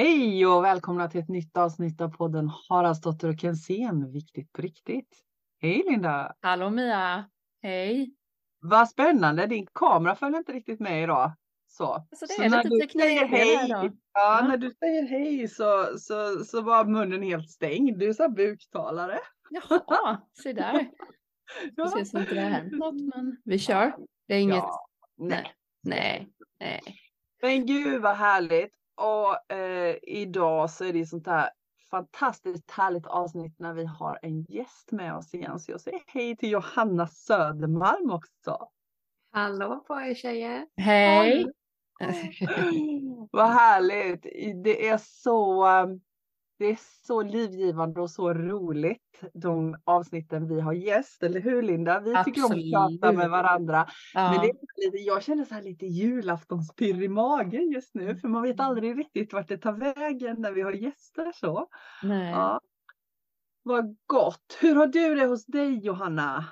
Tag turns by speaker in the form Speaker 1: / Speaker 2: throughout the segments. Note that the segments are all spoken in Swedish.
Speaker 1: Hej och välkomna till ett nytt avsnitt av podden Haraldsdotter och Kensén, viktigt på riktigt. Hej Linda!
Speaker 2: Hallå Mia! Hej!
Speaker 1: Vad spännande, din kamera följer inte riktigt med idag. Så,
Speaker 2: så det så är lite teknikfel
Speaker 1: här då. Ja, ja, när du säger hej så, så, så var munnen helt stängd. Du är så buktalare.
Speaker 2: Jaha, se där. Det ser inte det har hänt något, men vi kör. Det är inget. Ja, nej. nej, nej.
Speaker 1: Men gud vad härligt. Och eh, idag så är det sånt här fantastiskt härligt avsnitt när vi har en gäst med oss igen. Så jag säger hej till Johanna Södermalm också.
Speaker 3: Hallå på er tjejer.
Speaker 2: Hej.
Speaker 1: Vad härligt. Det är så det är så livgivande och så roligt de avsnitten vi har gäst, eller hur Linda? Vi Absolut. tycker om att prata med varandra. Ja. Men det är lite, jag känner så här lite julaftonspirr i magen just nu, för man vet mm. aldrig riktigt vart det tar vägen när vi har gäster så.
Speaker 2: Nej. Ja.
Speaker 1: Vad gott. Hur har du det hos dig Johanna?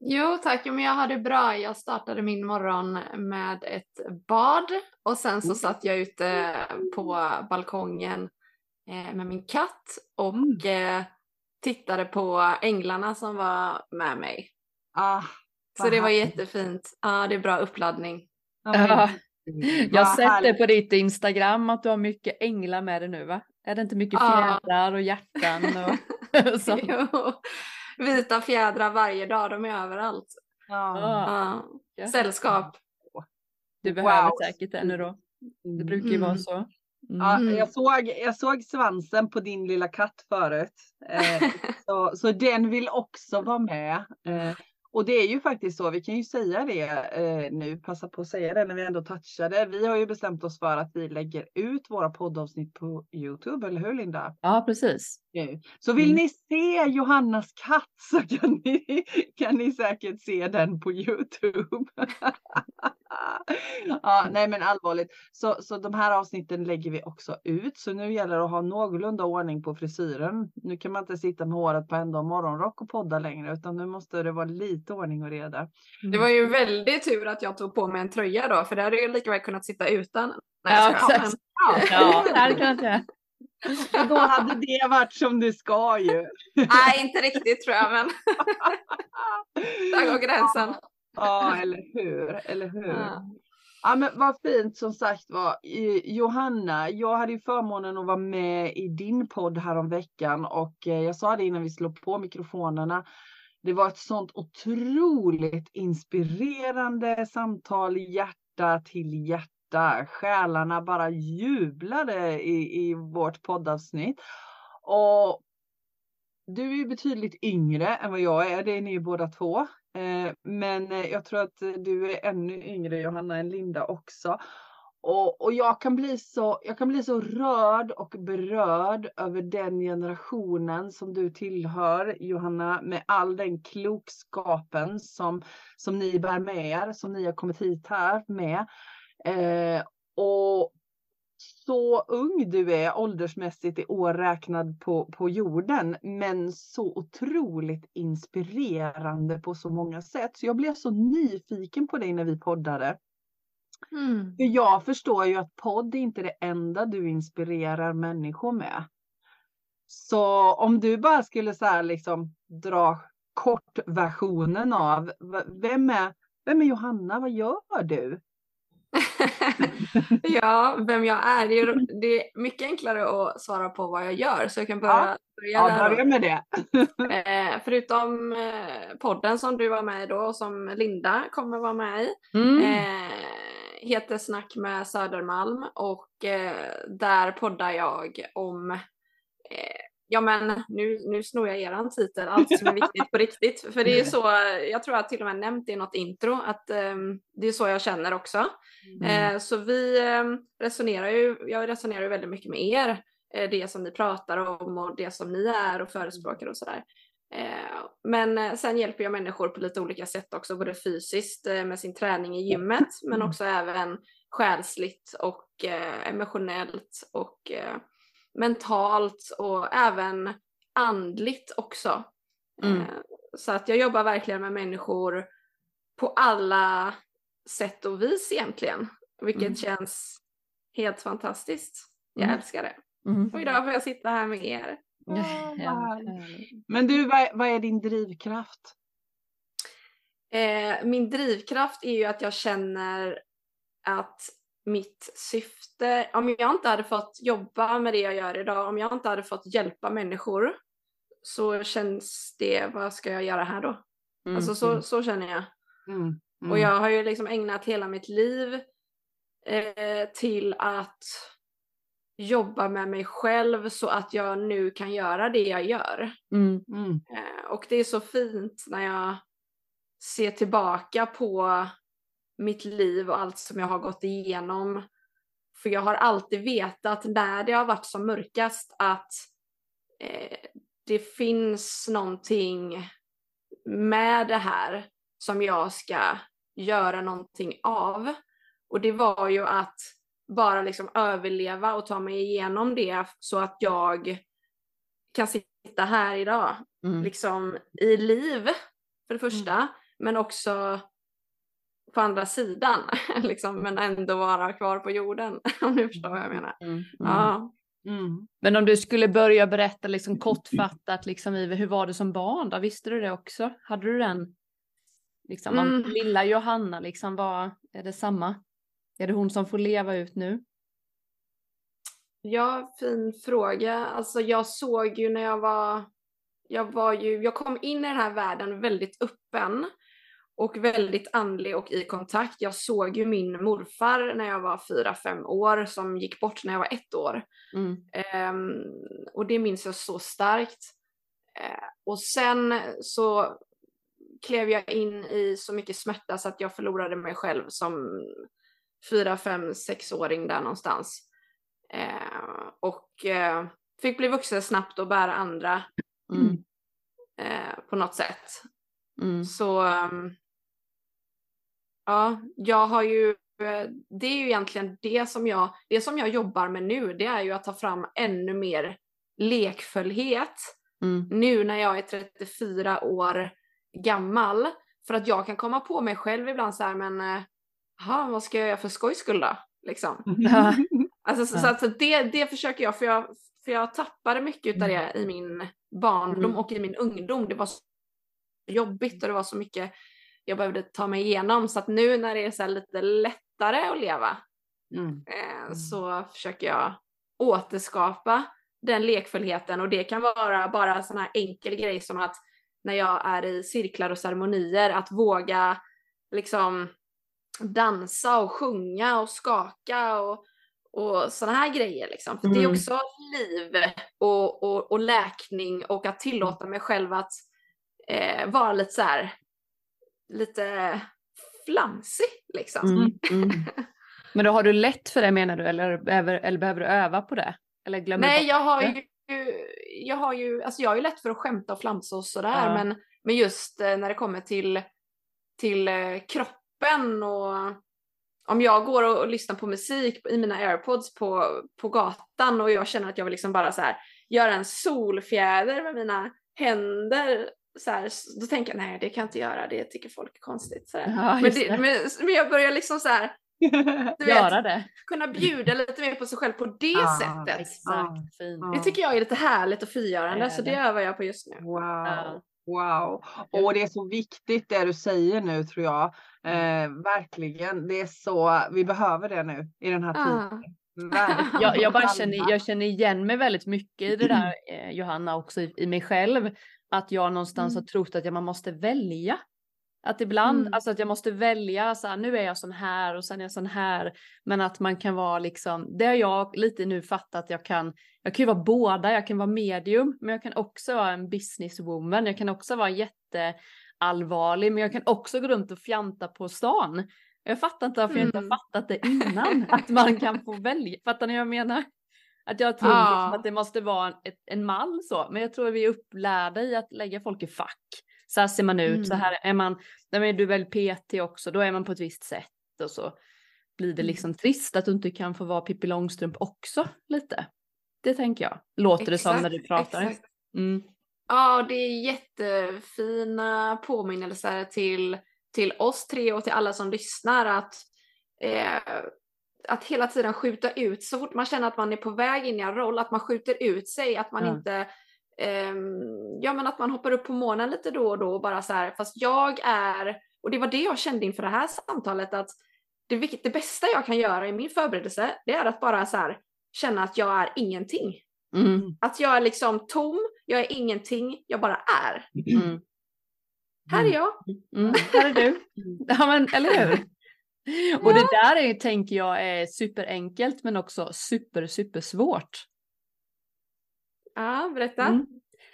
Speaker 3: Jo tack, men jag har det bra. Jag startade min morgon med ett bad och sen så mm. satt jag ute på balkongen med min katt och mm. Eh, tittade på änglarna som var med mig.
Speaker 1: Ah,
Speaker 3: så det var jättefint. Ja, det är bra uppladdning.
Speaker 2: Ja, jag har sett det på ditt Instagram att du har mycket änglar med dig nu va? Är det inte mycket fjädrar och hjärtan och så?
Speaker 3: jo. Vita fjädrar varje dag, de är överallt.
Speaker 1: Ja.
Speaker 3: ja. Sällskap.
Speaker 2: Du behöver wow. säkert det nu då. Det brukar ju mm. vara så.
Speaker 1: Mm. Ja, jag, såg, jag såg svansen på din lilla katt förut. Eh, så, så den vill också vara med. Eh, och det är ju faktiskt så, vi kan ju säga det eh, nu, passa på att säga det när vi ändå touchade. Vi har ju bestämt oss för att vi lägger ut våra poddavsnitt på Youtube, eller hur Linda?
Speaker 2: Ja, precis.
Speaker 1: Så vill mm. ni se Johannas katt så kan ni, kan ni säkert se den på Youtube. ja, nej men allvarligt. Så, så de här avsnitten lägger vi också ut. Så nu gäller det att ha någorlunda ordning på frisyren. Nu kan man inte sitta med håret på ända och morgonrock och podda längre, utan nu måste det vara lite ordning och reda.
Speaker 3: Det var ju väldigt tur att jag tog på mig en tröja då, för det hade jag lika väl kunnat sitta utan.
Speaker 2: Nej, ja, exakt. Ja, ja, det hade kunnat göra.
Speaker 1: Och då hade det varit som det ska ju.
Speaker 3: Nej, inte riktigt tror jag, men där går gränsen.
Speaker 1: Ja, eller hur, eller hur. Ja. Ja men vad fint som sagt var. Johanna, jag hade ju förmånen att vara med i din podd här om veckan och eh, jag sa det innan vi slog på mikrofonerna. Det var ett sånt otroligt inspirerande samtal, hjärta till hjärta. Själarna bara jublade i, i vårt poddavsnitt. Och du är ju betydligt yngre än vad jag är, det är ni båda två. Eh, men eh, jag tror att du är ännu yngre Johanna än Linda också. Och, och jag, kan bli så, jag kan bli så rörd och berörd över den generationen som du tillhör Johanna med all den klokskapen som, som ni bär med er, som ni har kommit hit här med. Eh, och så ung du är åldersmässigt i år räknad på, på jorden, men så otroligt inspirerande på så många sätt. Så jag blev så nyfiken på dig när vi poddade. Mm. För jag förstår ju att podd är inte det enda du inspirerar människor med. Så om du bara skulle så här liksom dra kortversionen av vem är, vem är Johanna? Vad gör du?
Speaker 3: ja, vem jag är. Det är, det är mycket enklare att svara på vad jag gör så jag kan börja, ja.
Speaker 1: börja där. Ja, börja med det.
Speaker 3: eh, förutom eh, podden som du var med i då och som Linda kommer vara med i.
Speaker 2: Mm.
Speaker 3: Eh, heter Snack med Södermalm och där poddar jag om Ja men nu, nu snor jag eran titel, allt som är viktigt på riktigt. För det är så, jag tror jag till och med nämnt i något intro, att um, det är så jag känner också. Mm. Uh, så vi um, resonerar ju, jag resonerar ju väldigt mycket med er, uh, det som ni pratar om och det som ni är och förespråkar och sådär. Uh, men sen hjälper jag människor på lite olika sätt också, både fysiskt med sin träning i gymmet, men också även själsligt och emotionellt och mentalt och även andligt också. Mm. Eh, så att jag jobbar verkligen med människor på alla sätt och vis egentligen, vilket mm. känns helt fantastiskt. Jag mm. älskar det. Mm. Och idag får jag sitta här med er.
Speaker 1: Ja, Men du, vad, vad är din drivkraft?
Speaker 3: Eh, min drivkraft är ju att jag känner att mitt syfte, om jag inte hade fått jobba med det jag gör idag, om jag inte hade fått hjälpa människor så känns det, vad ska jag göra här då? Mm, alltså så, mm. så känner jag. Mm, mm, och jag har ju liksom ägnat hela mitt liv eh, till att jobba med mig själv så att jag nu kan göra det jag gör. Mm, mm. Eh, och det är så fint när jag ser tillbaka på mitt liv och allt som jag har gått igenom. För jag har alltid vetat när det har varit som mörkast att eh, det finns någonting med det här som jag ska göra någonting av. Och det var ju att bara liksom överleva och ta mig igenom det så att jag kan sitta här idag. Mm. Liksom i liv för det första, mm. men också på andra sidan, liksom, men ändå vara kvar på jorden. Om ni förstår vad jag menar. Mm, mm. Ja.
Speaker 2: Mm. Men om du skulle börja berätta liksom kortfattat, liksom, hur var det som barn? Då? Visste du det också? Hade du den? Liksom, mm. Lilla Johanna, liksom, var, är det samma? Är det hon som får leva ut nu?
Speaker 3: Ja, fin fråga. Alltså jag såg ju när jag var, jag var ju, jag kom in i den här världen väldigt öppen och väldigt andlig och i kontakt. Jag såg ju min morfar när jag var fyra fem år som gick bort när jag var ett år. Mm. Um, och det minns jag så starkt. Uh, och sen så klev jag in i så mycket smärta så att jag förlorade mig själv som fyra, fem, sexåring där någonstans. Uh, och uh, fick bli vuxen snabbt och bära andra mm. på något sätt. Mm. Så um, Ja, jag har ju, det är ju egentligen det som jag, det som jag jobbar med nu, det är ju att ta fram ännu mer lekfullhet mm. nu när jag är 34 år gammal. För att jag kan komma på mig själv ibland så här, men eh, vad ska jag göra för skojs skull då? Liksom. alltså, så, så, så det, det försöker jag, för jag, för jag tappade mycket av det i min barndom mm. och i min ungdom. Det var så jobbigt och det var så mycket jag behövde ta mig igenom. Så att nu när det är så lite lättare att leva mm. eh, mm. så försöker jag återskapa den lekfullheten och det kan vara bara sån här enkel grej som att när jag är i cirklar och ceremonier att våga liksom dansa och sjunga och skaka och, och sådana här grejer liksom. För mm. det är mm. också liv och, och, och läkning och att tillåta mig själv att eh, vara lite så här lite flamsig liksom. Mm, mm.
Speaker 2: Men då har du lätt för det menar du eller behöver, eller behöver du öva på det? Eller glömmer
Speaker 3: Nej, jag har ju, jag har ju, alltså jag har ju lätt för att skämta och flamsa och sådär ja. men, men just eh, när det kommer till, till eh, kroppen och om jag går och, och lyssnar på musik i mina airpods på, på gatan och jag känner att jag vill liksom bara så här göra en solfjäder med mina händer så här, då tänker jag nej det kan jag inte göra, det tycker folk är konstigt. Så ja, men, det, men, men, jag börjar liksom så här,
Speaker 2: du vet, det.
Speaker 3: kunna bjuda lite mer på sig själv på det ah, sättet. Exakt, ah, det tycker jag är lite härligt och frigörande det så det övar jag på just nu.
Speaker 1: Wow. Wow, och det är så viktigt det du säger nu tror jag. Eh, verkligen, det är så, vi behöver det nu i den här tiden.
Speaker 2: Jag, jag, bara känner, jag känner igen mig väldigt mycket i det där eh, Johanna också i, i mig själv att jag någonstans mm. har trott att jag, man måste välja. Att ibland, mm. alltså att jag måste välja, så här, nu är jag sån här och sen är jag sån här. Men att man kan vara liksom, det har jag lite nu fattat, jag kan, jag kan ju vara båda, jag kan vara medium, men jag kan också vara en businesswoman, jag kan också vara jätteallvarlig, men jag kan också gå runt och fjanta på stan. Jag fattar inte varför mm. jag inte har mm. fattat det innan, att man kan få välja, fattar ni vad jag menar? Att jag tror liksom ja. liksom att det måste vara en, en mall så, men jag tror vi är upplärda i att lägga folk i fack. Så här ser man ut, mm. så här är man, när är du väl PT också, då är man på ett visst sätt och så blir det mm. liksom trist att du inte kan få vara Pippi Långstrump också lite. Det tänker jag, låter exakt, det som när du pratar. Mm.
Speaker 3: Ja, det är jättefina påminnelser till, till oss tre och till alla som lyssnar att eh, att hela tiden skjuta ut, så fort man känner att man är på väg in i en roll, att man skjuter ut sig, att man ja. inte um, ja men att man hoppar upp på månen lite då och då och bara så här, fast jag är, och det var det jag kände inför det här samtalet att det, det bästa jag kan göra i min förberedelse, det är att bara så här, känna att jag är ingenting. Mm. Att jag är liksom tom, jag är ingenting, jag bara är. Mm. Här är jag.
Speaker 2: Mm. Här är du. Ja men eller hur? Och det där är, tänker jag är superenkelt men också super super svårt.
Speaker 3: Ja, berätta. Mm.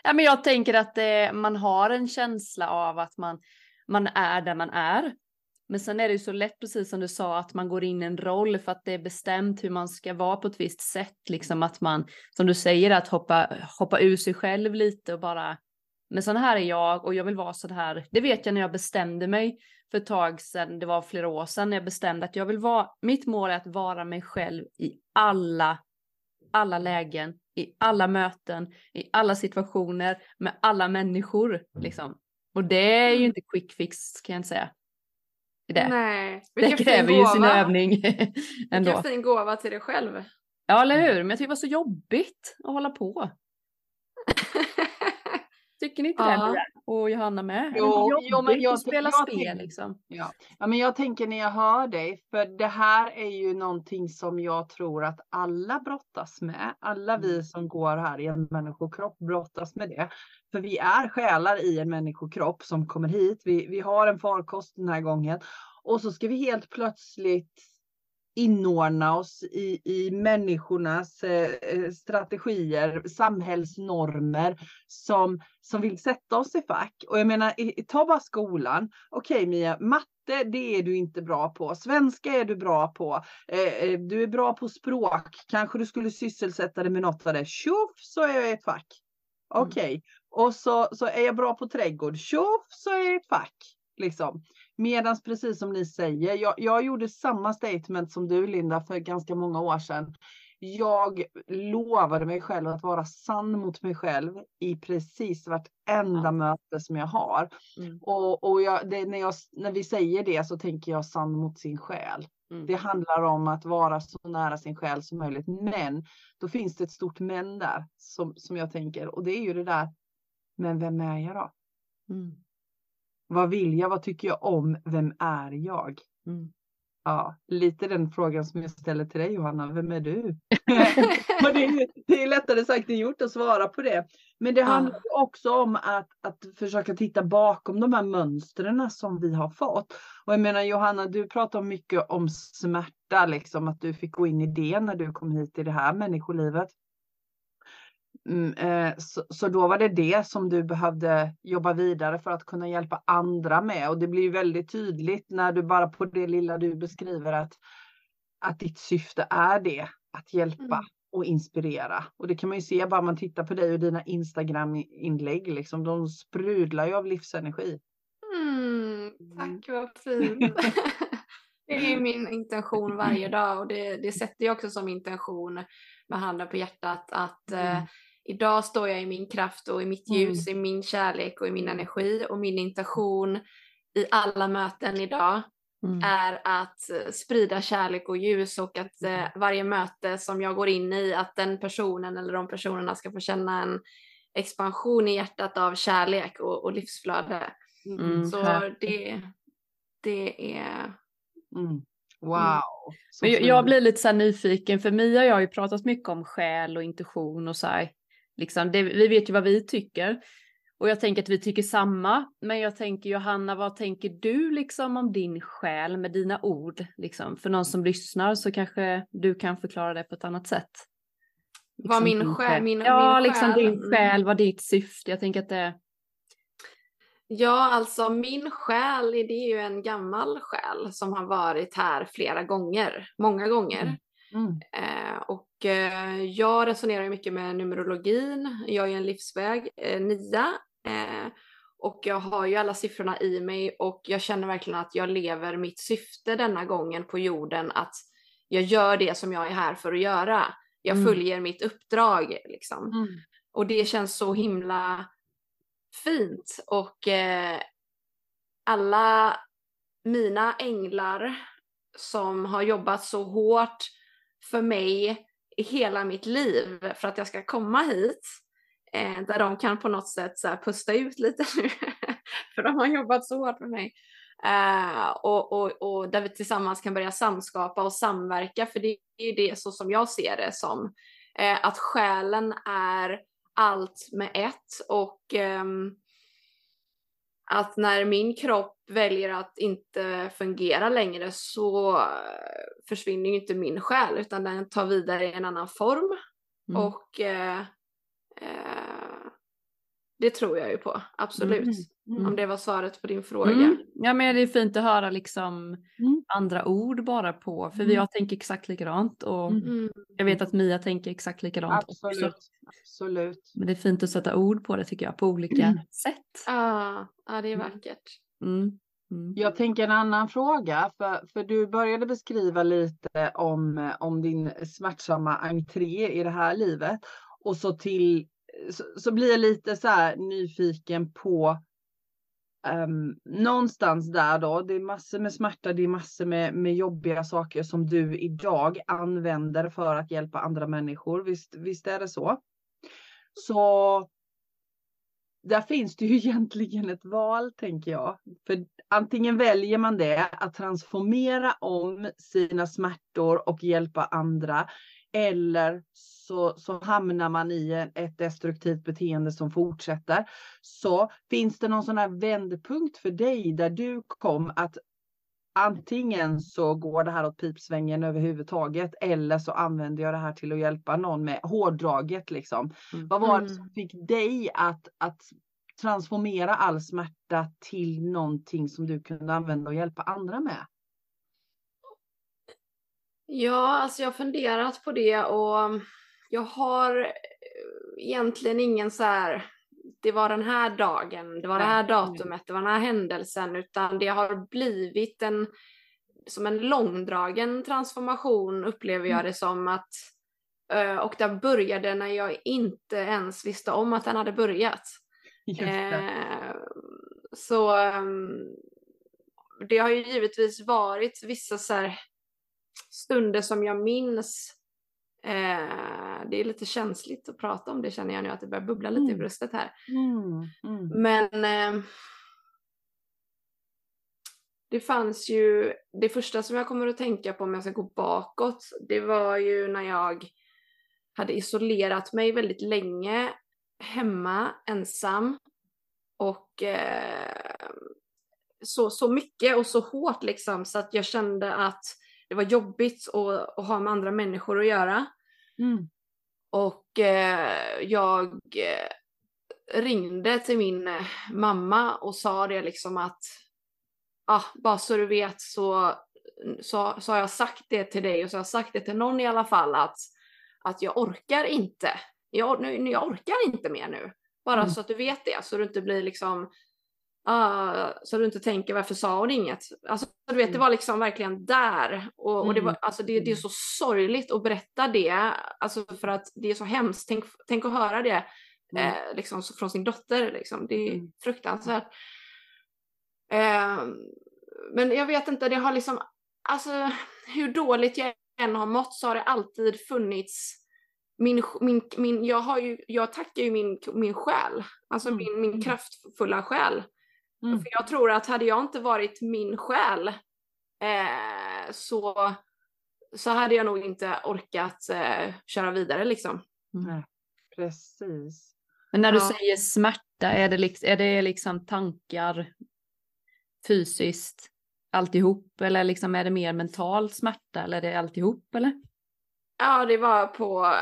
Speaker 2: Ja, men jag tänker att det, man har en känsla av att man, man är där man är. Men sen är det ju så lätt, precis som du sa, att man går in i en roll för att det är bestämt hur man ska vara på ett visst sätt. Liksom att man, som du säger, att hoppa, hoppa ur sig själv lite och bara, men sån här är jag och jag vill vara så här. Det vet jag när jag bestämde mig för ett tag sedan, det var flera år sedan, när jag bestämde att jag vill vara, mitt mål är att vara mig själv i alla, alla lägen, i alla möten, i alla situationer, med alla människor liksom. Och det är ju mm. inte quick fix kan jag inte säga det.
Speaker 3: Nej,
Speaker 2: det kräver ju sin övning ändå.
Speaker 3: Vilken fin gåva till dig själv.
Speaker 2: Ja, eller hur? Men jag tycker det var så jobbigt att hålla på. Tycker ni inte ja. det? Och Johanna med?
Speaker 1: Jo, jo men jag,
Speaker 2: spela
Speaker 1: jag,
Speaker 2: spel jag, liksom.
Speaker 1: Ja. ja, men jag tänker när jag hör dig, för det här är ju någonting som jag tror att alla brottas med. Alla vi mm. som går här i en människokropp brottas med det. För vi är själar i en människokropp som kommer hit. Vi, vi har en farkost den här gången. Och så ska vi helt plötsligt inordna oss i, i människornas eh, eh, strategier, samhällsnormer som, som vill sätta oss i fack. Och jag menar, ta bara skolan. Okej okay, Mia, matte det är du inte bra på. Svenska är du bra på. Eh, eh, du är bra på språk. Kanske du skulle sysselsätta dig med något av det. Tjoff så är jag i ett fack. Mm. Okej, okay. mm. och så, så är jag bra på trädgård. Tjoff så är jag i ett fack. Liksom. Medans precis som ni säger, jag, jag gjorde samma statement som du Linda för ganska många år sedan. Jag lovade mig själv att vara sann mot mig själv i precis vartenda ja. möte som jag har. Mm. Och, och jag, det, när, jag, när vi säger det så tänker jag sann mot sin själ. Mm. Det handlar om att vara så nära sin själ som möjligt. Men då finns det ett stort men där som, som jag tänker. Och det är ju det där, men vem är jag då? Mm. Vad vill jag? Vad tycker jag om? Vem är jag? Mm. Ja, lite den frågan som jag ställer till dig Johanna. Vem är du? det, är, det är lättare sagt än gjort att svara på det. Men det handlar ja. också om att, att försöka titta bakom de här mönstren som vi har fått. Och jag menar Johanna, du pratar mycket om smärta, liksom att du fick gå in i det när du kom hit i det här människolivet. Mm, eh, så, så, då var det det som du behövde jobba vidare för att kunna hjälpa andra med. Och det blir väldigt tydligt när du bara på det lilla du beskriver att, att ditt syfte är det, att hjälpa mm. och inspirera. Och det kan man ju se bara man tittar på dig och dina Instagram-inlägg. Liksom, de sprudlar ju av livsenergi.
Speaker 3: Mm, tack vad fint. det är min intention varje dag och det, det sätter jag också som intention med handen på hjärtat att mm. eh, idag står jag i min kraft och i mitt ljus, mm. i min kärlek och i min energi och min intention i alla möten idag mm. är att eh, sprida kärlek och ljus och att eh, mm. varje möte som jag går in i, att den personen eller de personerna ska få känna en expansion i hjärtat av kärlek och, och livsflöde. Mm. Så det, det är
Speaker 1: mm. Wow.
Speaker 2: Men jag, jag, blir lite så nyfiken för Mia och jag har ju pratat mycket om själ och intuition och så här. Liksom, det, vi vet ju vad vi tycker. Och jag tänker att vi tycker samma. Men jag tänker Johanna, vad tänker du liksom om din själ med dina ord? Liksom? För någon som lyssnar så kanske du kan förklara det på ett annat sätt.
Speaker 3: Liksom vad min själ, min,
Speaker 2: Ja,
Speaker 3: min
Speaker 2: liksom själ. din själ, vad ditt syfte. Jag tänker att det
Speaker 3: Ja, alltså min själ, det är ju en gammal själ som har varit här flera gånger, många gånger. Mm. Mm. Eh, och eh, jag resonerar mycket med numerologin. Jag är en livsväg eh, nia eh, och jag har ju alla siffrorna i mig och jag känner verkligen att jag lever mitt syfte denna gången på jorden att jag gör det som jag är här för att göra. Jag mm. följer mitt uppdrag liksom. Mm. Och det känns så himla fint och eh, alla mina änglar som har jobbat så hårt för mig i hela mitt liv för att jag ska komma hit. Eh, där de kan på något sätt så här, pusta ut lite nu. för de har jobbat så hårt för mig. Eh, och, och, och där vi tillsammans kan börja samskapa och samverka. För det är ju det så som jag ser det som. Eh, att själen är allt med ett. Och ehm, att när min kropp väljer att inte fungera längre så försvinner ju inte min själ utan den tar vidare i en annan form. Mm. Och eh, eh, det tror jag ju på, absolut. Mm. Mm. Om det var svaret på din fråga. Mm.
Speaker 2: Ja men det är fint att höra liksom mm. andra ord bara på, för mm. jag tänker exakt likadant och mm. jag vet att Mia tänker exakt likadant
Speaker 1: Absolut. också. Absolut.
Speaker 2: Men det är fint att sätta ord på det tycker jag på olika sätt.
Speaker 3: Ja, ja det är vackert.
Speaker 1: Jag tänker en annan fråga, för, för du började beskriva lite om, om din smärtsamma entré i det här livet och så till så, så blir jag lite så här nyfiken på um, någonstans där då. Det är massor med smärta, det är massor med, med jobbiga saker som du idag använder för att hjälpa andra människor. Visst, visst är det så? Så där finns det ju egentligen ett val, tänker jag. För antingen väljer man det, att transformera om sina smärtor och hjälpa andra. Eller så, så hamnar man i ett destruktivt beteende som fortsätter. Så finns det någon sån här vändpunkt för dig där du kom att antingen så går det här åt pipsvängen överhuvudtaget eller så använder jag det här till att hjälpa någon med hårdraget liksom. Mm. Vad var det som mm. fick dig att, att transformera all smärta till någonting som du kunde använda och hjälpa andra med?
Speaker 3: Ja, alltså jag har funderat på det och jag har eh, egentligen ingen så här, det var den här dagen, det var det här datumet, det var den här händelsen, utan det har blivit en, som en långdragen transformation upplever jag mm. det som att, eh, och det började när jag inte ens visste om att den hade börjat. Eh, så ehm, det har ju givetvis varit vissa så här stunder som jag minns Eh, det är lite känsligt att prata om det känner jag nu att det börjar bubbla lite mm. i bröstet här. Mm. Mm. Men eh, det fanns ju, det första som jag kommer att tänka på om jag ska gå bakåt, det var ju när jag hade isolerat mig väldigt länge hemma ensam och eh, så, så mycket och så hårt liksom så att jag kände att det var jobbigt att, att ha med andra människor att göra. Mm. Och eh, jag eh, ringde till min eh, mamma och sa det liksom att ah, bara så du vet så, så, så har jag sagt det till dig och så har jag sagt det till någon i alla fall att, att jag orkar inte. Jag, nu, jag orkar inte mer nu. Bara mm. så att du vet det så du inte blir liksom Uh, så du inte tänker varför sa hon inget? Alltså, du vet, det mm. var liksom verkligen där. Och, och det, var, mm. alltså, det, det, är mm. så sorgligt att berätta det, alltså, för att det är så hemskt. Tänk, tänk att höra det eh, liksom, från sin dotter. Liksom. Det är fruktansvärt. Eh, men jag vet inte, det har liksom, alltså hur dåligt jag än har mått så har det alltid funnits min, min, min, jag, har ju, jag tackar ju min, min själ, alltså min, min kraftfulla själ Mm. För jag tror att hade jag inte varit min själ eh, så, så hade jag nog inte orkat eh, köra vidare liksom.
Speaker 1: Mm. Precis.
Speaker 2: Men när du ja. säger smärta, är det, liksom, är det liksom tankar fysiskt alltihop eller liksom är det mer mental smärta eller är det alltihop eller?
Speaker 3: Ja, det var på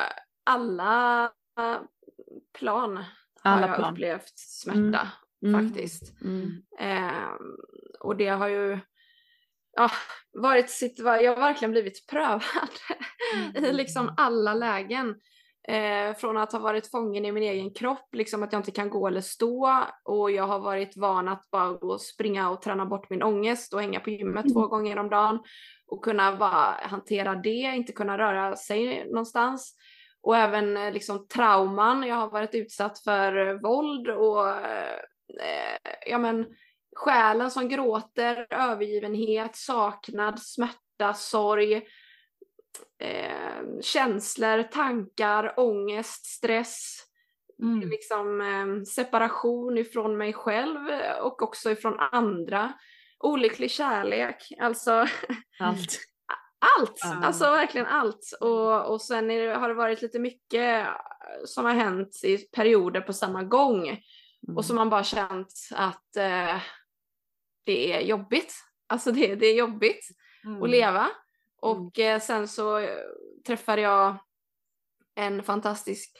Speaker 3: alla plan alla har jag plan. upplevt smärta. Mm. Mm. faktiskt. Mm. Eh, och det har ju ja, varit sitt, jag har verkligen blivit prövad mm. i liksom alla lägen. Eh, från att ha varit fången i min egen kropp, liksom att jag inte kan gå eller stå och jag har varit van att bara gå och springa och träna bort min ångest och hänga på gymmet mm. två gånger om dagen och kunna bara hantera det, inte kunna röra sig någonstans. Och även eh, liksom trauman, jag har varit utsatt för våld och eh, eh, ja men själen som gråter, övergivenhet, saknad, smärta. sorg, eh, känslor, tankar, ångest, stress, mm. liksom eh, separation ifrån mig själv och också ifrån andra. Olycklig kärlek, alltså
Speaker 2: allt.
Speaker 3: allt, mm. alltså verkligen allt. Och, och sen det, har det varit lite mycket som har hänt i perioder på samma gång. Mm. Och som man bara känt att eh, det är jobbigt. Alltså det, det är jobbigt mm. att leva. Mm. Och eh, sen så eh, träffade jag en fantastisk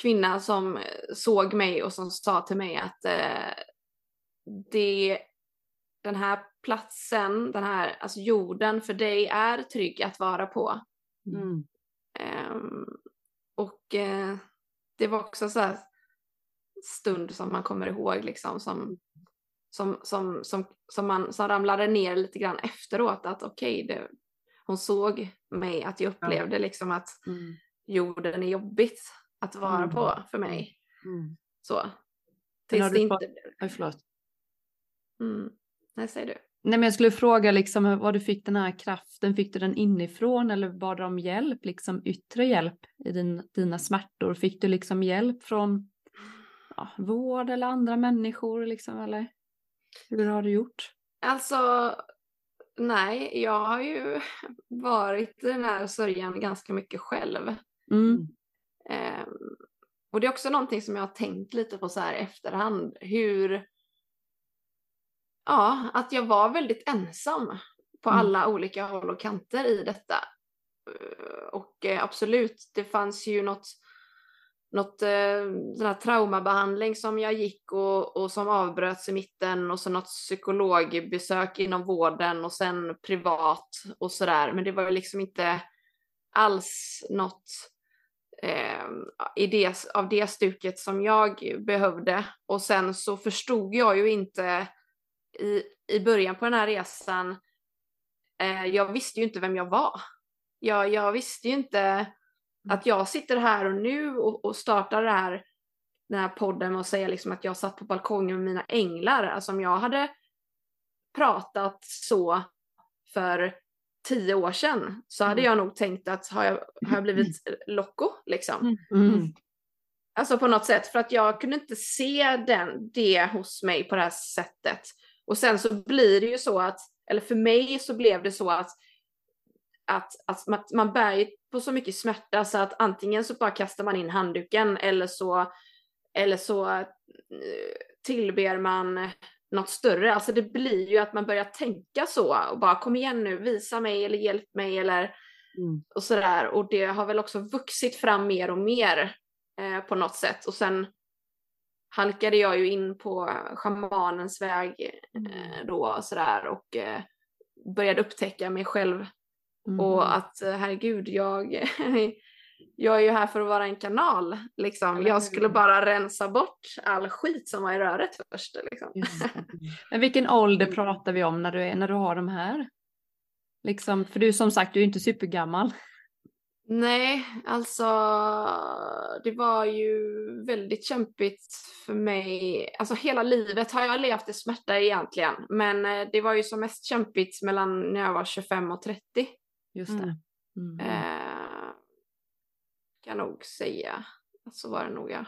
Speaker 3: kvinna som eh, såg mig och som sa till mig att eh, det, den här platsen, den här alltså jorden för dig är trygg att vara på. Mm. Um, och uh, det var också så här stund som man kommer ihåg liksom som, som, som, som, som, man, som ramlade ner lite grann efteråt att okej, okay, hon såg mig, att jag upplevde liksom att mm. jorden är jobbigt att vara mm. på för mig. Mm. Så.
Speaker 2: Tills det inte Oj, förlåt.
Speaker 3: Mm. Nej, säger du.
Speaker 2: Nej, men jag skulle fråga liksom var du fick den här kraften. Fick du den inifrån eller bad du om hjälp, liksom yttre hjälp i din, dina smärtor? Fick du liksom hjälp från ja, vård eller andra människor liksom eller hur har du gjort?
Speaker 3: Alltså nej, jag har ju varit i den här sörjan ganska mycket själv. Mm. Um, och det är också någonting som jag har tänkt lite på så här efterhand. Hur, ja, att jag var väldigt ensam på mm. alla olika håll och kanter i detta. Eh, och eh, absolut, det fanns ju något, något eh, sån här traumabehandling som jag gick och, och som avbröts i mitten och så något psykologbesök inom vården och sen privat och sådär. Men det var ju liksom inte alls något eh, i det, av det stuket som jag behövde. Och sen så förstod jag ju inte i, i början på den här resan, eh, jag visste ju inte vem jag var. Jag, jag visste ju inte att jag sitter här och nu och, och startar det här, den här podden och säger liksom att jag satt på balkongen med mina änglar. Alltså om jag hade pratat så för tio år sedan så hade mm. jag nog tänkt att har jag, har jag blivit loco liksom? Mm. mm. Alltså på något sätt för att jag kunde inte se den, det hos mig på det här sättet. Och sen så blir det ju så att, eller för mig så blev det så att, att, att man, man bär på så mycket smärta så att antingen så bara kastar man in handduken eller så, eller så eh, tillber man något större. Alltså det blir ju att man börjar tänka så och bara kom igen nu, visa mig eller hjälp mig eller mm. och sådär. Och det har väl också vuxit fram mer och mer eh, på något sätt. Och sen halkade jag ju in på schamanens väg mm. eh, då sådär och eh, började upptäcka mig själv. Mm. Och att eh, herregud, jag jag är ju här för att vara en kanal. Liksom. Jag skulle bara rensa bort all skit som var i röret först. Liksom.
Speaker 2: Men vilken ålder pratar vi om när du, är, när du har de här? Liksom, för du som sagt, du är inte supergammal.
Speaker 3: Nej, alltså det var ju väldigt kämpigt för mig. Alltså hela livet har jag levt i smärta egentligen. Men eh, det var ju som mest kämpigt mellan när jag var 25 och 30.
Speaker 2: Just det.
Speaker 3: Mm. Eh, kan nog säga. Så var det nog ja.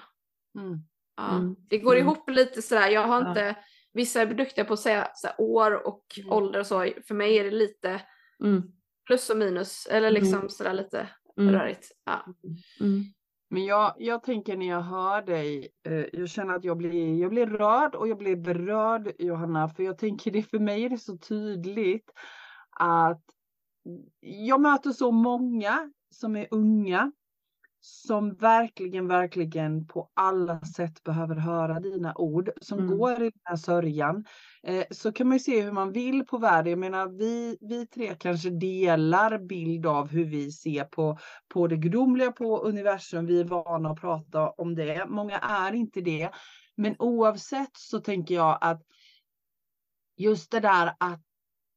Speaker 3: Mm. ja. Mm. Det går mm. ihop lite sådär. Jag har inte, ja. vissa är duktiga på att säga såhär, år och mm. ålder och så. För mig är det lite mm. plus och minus eller mm. liksom sådär lite rörigt. Ja.
Speaker 1: Men jag, jag tänker när jag hör dig, eh, jag känner att jag blir, jag blir rörd och jag blir berörd Johanna, för jag tänker det för mig är det så tydligt att jag möter så många som är unga som verkligen, verkligen på alla sätt behöver höra dina ord, som mm. går i den här sörjan, eh, så kan man ju se hur man vill på världen. Jag menar, vi, vi tre kanske delar bild av hur vi ser på, på det gudomliga, på universum. Vi är vana att prata om det. Många är inte det. Men oavsett så tänker jag att just det där att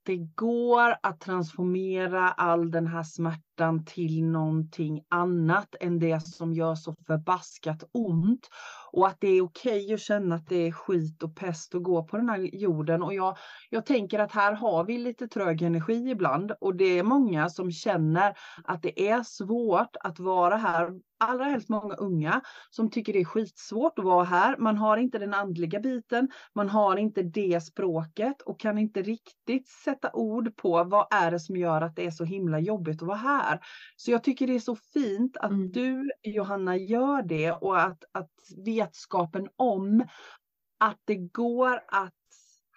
Speaker 1: det går att transformera all den här smärtan smärtan till någonting annat än det som gör så förbaskat ont. Och att det är okej att känna att det är skit och pest att gå på den här jorden. Och jag, jag tänker att här har vi lite trög energi ibland och det är många som känner att det är svårt att vara här allra helst många unga som tycker det är skitsvårt att vara här. Man har inte den andliga biten, man har inte det språket och kan inte riktigt sätta ord på vad är det som gör att det är så himla jobbigt att vara här. Så jag tycker det är så fint att mm. du Johanna gör det och att, att vetskapen om att det går att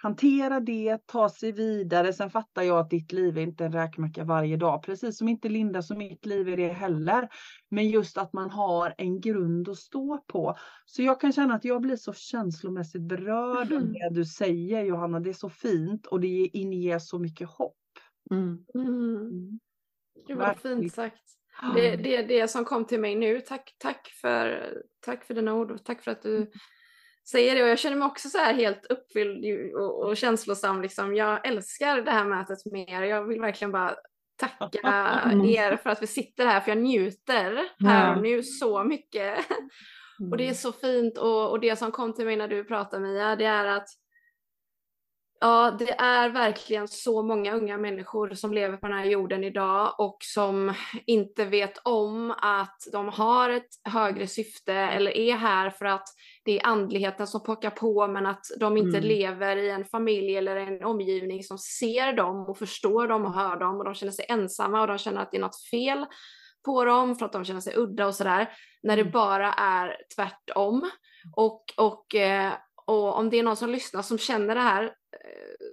Speaker 1: hantera det, ta sig vidare. Sen fattar jag att ditt liv är inte en räkmacka varje dag, precis som inte Linda och mitt liv är det heller. Men just att man har en grund att stå på. Så jag kan känna att jag blir så känslomässigt berörd mm. av det du säger Johanna. Det är så fint och det inger så mycket hopp. Mm.
Speaker 3: Mm. Var Verkligen. fint sagt. Det, det, det som kom till mig nu. Tack, tack, för, tack för dina ord och tack för att du säger det och jag känner mig också så här helt uppfylld och, och känslosam. Liksom. Jag älskar det här mötet med er. Jag vill verkligen bara tacka er för att vi sitter här för jag njuter här och nu så mycket. Och det är mm. så fint och, och det som kom till mig när du pratade Mia, det är att Ja, det är verkligen så många unga människor som lever på den här jorden idag och som inte vet om att de har ett högre syfte eller är här för att det är andligheten som pockar på men att de inte mm. lever i en familj eller en omgivning som ser dem och förstår dem och hör dem och de känner sig ensamma och de känner att det är något fel på dem för att de känner sig udda och sådär. När det mm. bara är tvärtom. Och, och, eh, och om det är någon som lyssnar som känner det här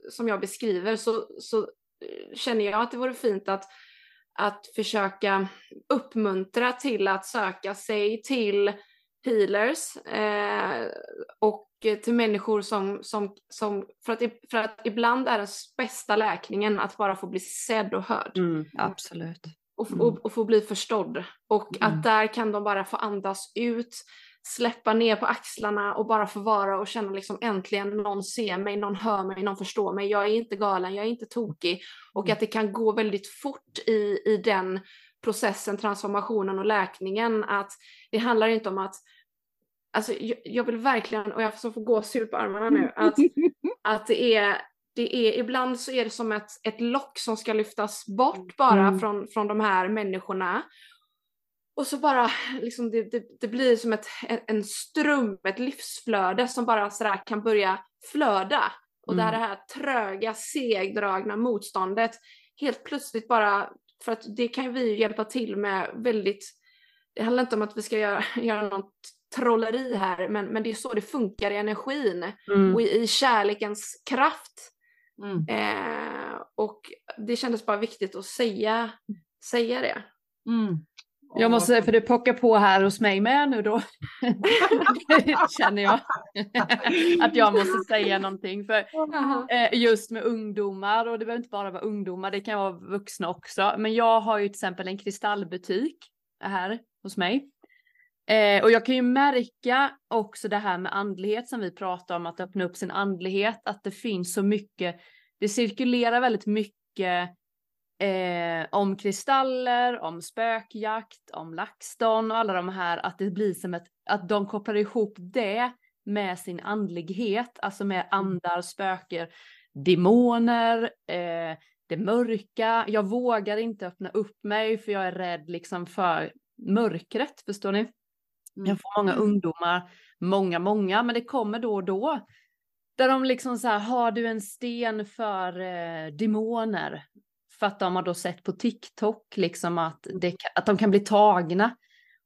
Speaker 3: som jag beskriver så, så eh, känner jag att det vore fint att, att försöka uppmuntra till att söka sig till healers eh, och till människor som, som, som för, att, för att ibland är den bästa läkningen att bara få bli sedd och hörd.
Speaker 2: Mm, absolut.
Speaker 3: Och, mm. och, och, få bli förstådd. Och mm. att där kan de bara få andas ut, släppa ner på axlarna och bara få vara och känna liksom äntligen någon ser mig, någon hör mig, någon förstår mig. Jag är inte galen, jag är inte tokig. Och mm. att det kan gå väldigt fort i, i den processen, transformationen och läkningen. Att det handlar inte om att alltså jag, jag vill verkligen, och jag får gåshud på armarna nu, att, att det är det är, ibland så är det som ett, ett lock som ska lyftas bort bara mm. från, från de här människorna. Och så bara, liksom det, det, det blir som ett, en ström, ett livsflöde som bara sådär kan börja flöda. Och mm. där det här tröga, segdragna motståndet helt plötsligt bara, för att det kan vi ju hjälpa till med väldigt, det handlar inte om att vi ska göra, göra något trolleri här, men, men det är så det funkar i energin mm. och i, i kärlekens kraft. Mm. Eh, och det kändes bara viktigt att säga, säga det.
Speaker 2: Mm. Jag måste säga, för det pockar på här hos mig med nu då. känner jag. att jag måste säga någonting. För eh, just med ungdomar, och det behöver inte bara vara ungdomar, det kan vara vuxna också. Men jag har ju till exempel en kristallbutik här hos mig. Eh, och jag kan ju märka också det här med andlighet som vi pratar om, att öppna upp sin andlighet, att det finns så mycket, det cirkulerar väldigt mycket eh, om kristaller, om spökjakt, om LaxTon och alla de här, att det blir som ett, att de kopplar ihop det med sin andlighet, alltså med mm. andar, spöker, demoner, eh, det mörka. Jag vågar inte öppna upp mig för jag är rädd liksom för mörkret, förstår ni? Jag mm. får många ungdomar, många, många, men det kommer då och då. Där de liksom så här, har du en sten för eh, demoner? För att de har då sett på TikTok liksom att, det, att de kan bli tagna.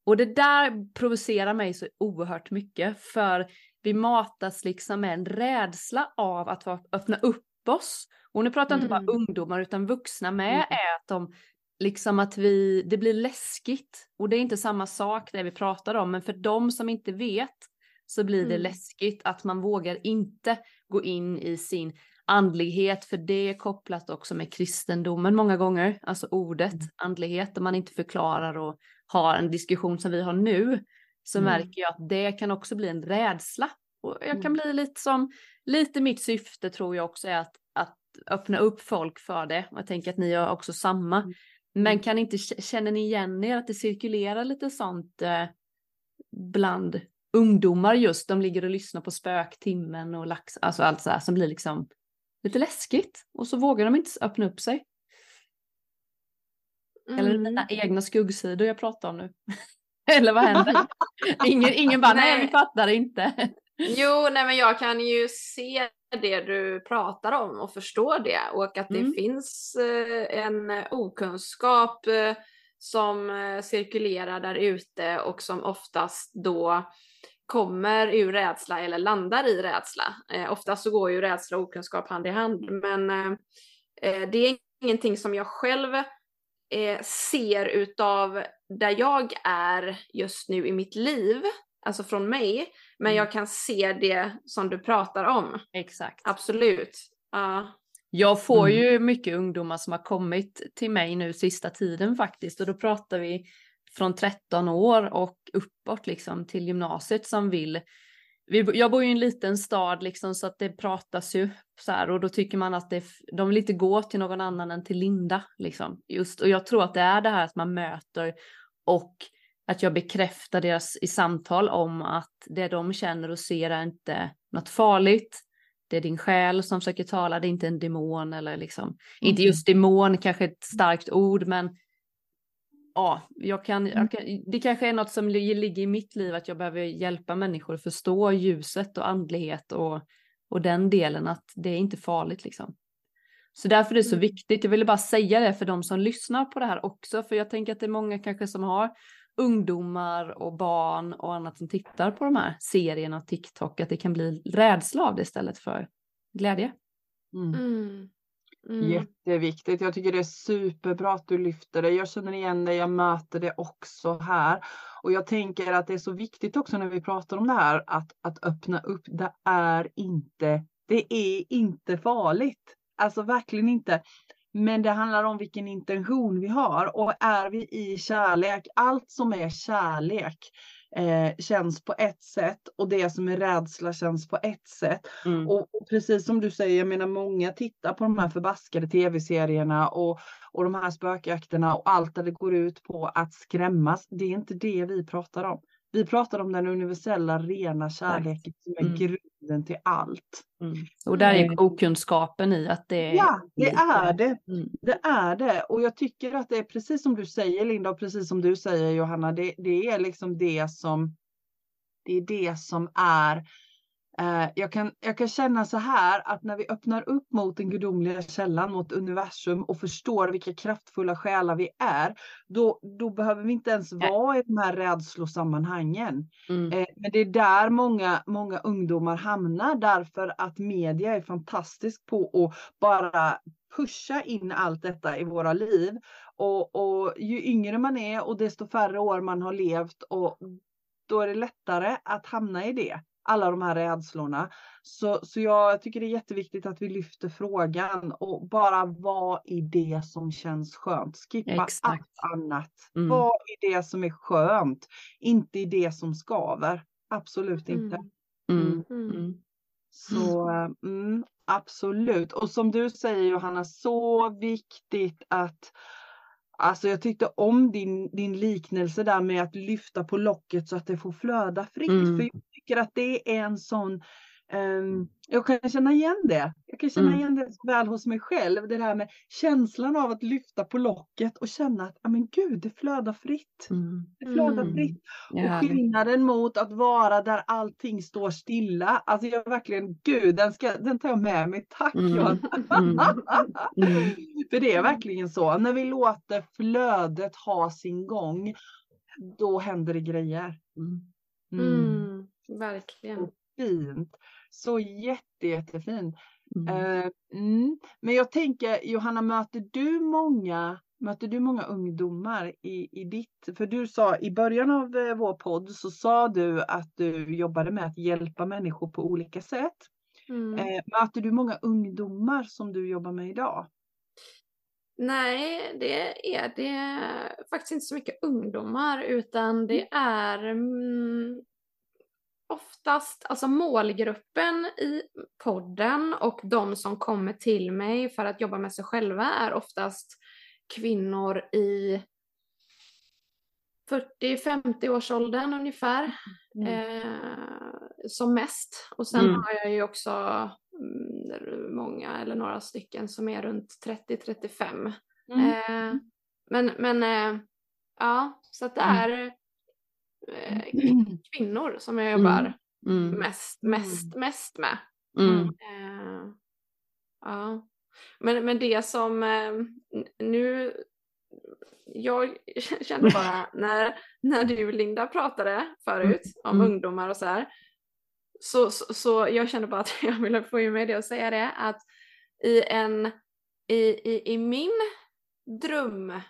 Speaker 2: Och det där provocerar mig så oerhört mycket för vi matas liksom med en rädsla av att öppna upp oss. Och nu pratar jag inte mm. bara ungdomar utan vuxna med, mm. är att de liksom att vi, det blir läskigt. Och det är inte samma sak det vi pratar om, men för de som inte vet så blir det mm. läskigt att man vågar inte gå in i sin andlighet, för det är kopplat också med kristendomen många gånger, alltså ordet mm. andlighet, om man inte förklarar och har en diskussion som vi har nu, så mm. märker jag att det kan också bli en rädsla. Och jag kan mm. bli lite som, lite mitt syfte tror jag också är att, att öppna upp folk för det. Jag tänker att ni har också samma. Mm Men kan inte, känner ni igen er att det cirkulerar lite sånt eh, bland ungdomar just? De ligger och lyssnar på spöktimmen och lax, alltså allt så här som blir liksom lite läskigt. Och så vågar de inte öppna upp sig. Mm. Eller mina egna skuggsidor jag pratar om nu. Eller vad händer? ingen, ingen bara, nej. nej vi fattar inte.
Speaker 3: Jo, nej men jag kan ju se det du pratar om och förstå det och att det mm. finns eh, en okunskap eh, som eh, cirkulerar där ute och som oftast då kommer ur rädsla eller landar i rädsla. Eh, oftast så går ju rädsla och okunskap hand i hand men eh, det är ingenting som jag själv eh, ser utav där jag är just nu i mitt liv, alltså från mig. Men jag mm. kan se det som du pratar om.
Speaker 2: Exakt.
Speaker 3: Absolut. Uh.
Speaker 2: Jag får mm. ju mycket ungdomar som har kommit till mig nu sista tiden faktiskt och då pratar vi från 13 år och uppåt liksom till gymnasiet som vill jag bor ju i en liten stad liksom så att det pratas ju så här och då tycker man att det, de vill inte gå till någon annan än till Linda liksom. Just, och jag tror att det är det här att man möter och att jag bekräftar deras i samtal om att det de känner och ser är inte något farligt. Det är din själ som försöker tala, det är inte en demon eller liksom, mm. inte just demon, kanske ett starkt ord, men ja, jag kan, jag mm. kan, det kanske är något som ligger i mitt liv att jag behöver hjälpa människor att förstå ljuset och andlighet och, och den delen att det är inte farligt liksom. Så därför är det så mm. viktigt. Jag ville bara säga det för de som lyssnar på det här också, för jag tänker att det är många kanske som har ungdomar och barn och annat som tittar på de här serierna och TikTok, att det kan bli rädsla av det istället för glädje.
Speaker 1: Mm. Mm. Mm. Jätteviktigt. Jag tycker det är superbra att du lyfter det. Jag känner igen det, jag möter det också här. Och jag tänker att det är så viktigt också när vi pratar om det här att, att öppna upp. Det är inte, det är inte farligt. Alltså verkligen inte. Men det handlar om vilken intention vi har och är vi i kärlek, allt som är kärlek eh, känns på ett sätt och det som är rädsla känns på ett sätt. Mm. Och, och, precis som du säger, jag menar många tittar på de här förbaskade tv-serierna och, och de här spökjakterna och allt där det går ut på att skrämmas. Det är inte det vi pratar om. Vi pratar om den universella rena kärleken som är mm. grunden till allt.
Speaker 2: Mm. Och där är mm. okunskapen i att det
Speaker 1: är... Ja, det är det. Mm. Det är det. Och jag tycker att det är precis som du säger Linda och precis som du säger Johanna, det, det är liksom det som det är det som är Eh, jag kan, jag kan känna så här att när vi öppnar upp mot den gudomliga källan, mot universum och förstår vilka kraftfulla själar vi är, då, då behöver vi inte ens vara i de här rädslosammanhangen. Mm. Eh, men det är där många, många ungdomar hamnar därför att media är fantastisk på att bara pusha in allt detta i våra liv. Och, och ju yngre man är och desto färre år man har levt och då är det lättare att hamna i det alla de här rädslorna. Så, så jag tycker det är jätteviktigt att vi lyfter frågan och bara vara i det som känns skönt. Skippa Exakt. allt annat. Mm. Var i det som är skönt, inte i det som skaver. Absolut inte. Mm. Mm. mm. mm. Så mm, absolut. Och som du säger Johanna, så viktigt att Alltså jag tyckte om din, din liknelse där med att lyfta på locket så att det får flöda fritt. Mm. För jag tycker att det är en sån Um, jag kan känna igen det. Jag kan känna mm. igen det väl hos mig själv. Det där med känslan av att lyfta på locket och känna att, men gud, det flödar fritt. Mm. Det flödar mm. fritt. Och skillnaden mot att vara där allting står stilla. Alltså jag verkligen, gud, den, ska, den tar jag med mig. Tack mm. Johan. För det är verkligen så. När vi låter flödet ha sin gång, då händer det grejer.
Speaker 3: Verkligen.
Speaker 1: fint. Så jätte, jättefin. Mm. Uh, mm. Men jag tänker Johanna, möter du många Möter du många ungdomar i, i ditt, för du sa i början av eh, vår podd så sa du att du jobbade med att hjälpa människor på olika sätt. Mm. Eh, möter du många ungdomar som du jobbar med idag?
Speaker 3: Nej, det är det faktiskt inte så mycket ungdomar utan det mm. är mm, oftast, alltså målgruppen i podden och de som kommer till mig för att jobba med sig själva är oftast kvinnor i 40-50 årsåldern ungefär. Mm. Eh, som mest. Och sen mm. har jag ju också mm, många eller några stycken som är runt 30-35. Mm. Eh, men men eh, ja, så att det mm. är eh, kvinnor som jag jobbar mest, mest, mest med. Eh, ja. Men, men det som eh, nu jag kände bara när, när du Linda pratade förut mm. om mm. ungdomar och så här. Så, så, så, jag kände bara att jag ville få med det och säga det att i en i, i, i min drömvärld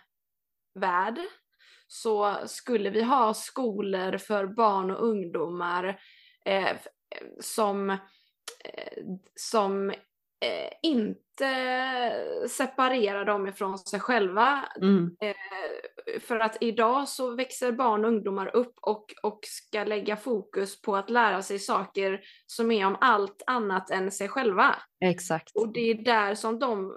Speaker 3: så skulle vi ha skolor för barn och ungdomar eh, eh som, eh, som eh, inte separera dem ifrån sig själva. Mm. Eh, för att idag så växer barn och ungdomar upp och, och ska lägga fokus på att lära sig saker som är om allt annat än sig själva.
Speaker 2: Exakt.
Speaker 3: Och det är där som de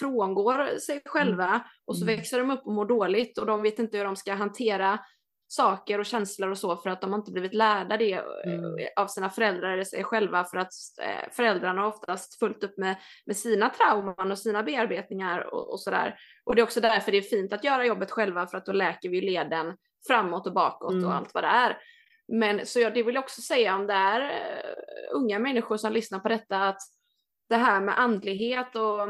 Speaker 3: frångår sig själva mm. och så mm. växer de upp och mår dåligt och de vet inte hur de ska hantera saker och känslor och så för att de har inte blivit lärda det eh, mm. av sina föräldrar eller sig själva för att eh, föräldrarna har oftast fullt upp med, med sina trauman och sina bearbetningar och, och sådär. Och det är också därför det är fint att göra jobbet själva för att då läker vi leden framåt och bakåt mm. och allt vad det är. Men så jag, det vill jag också säga om det är uh, unga människor som lyssnar på detta att det här med andlighet och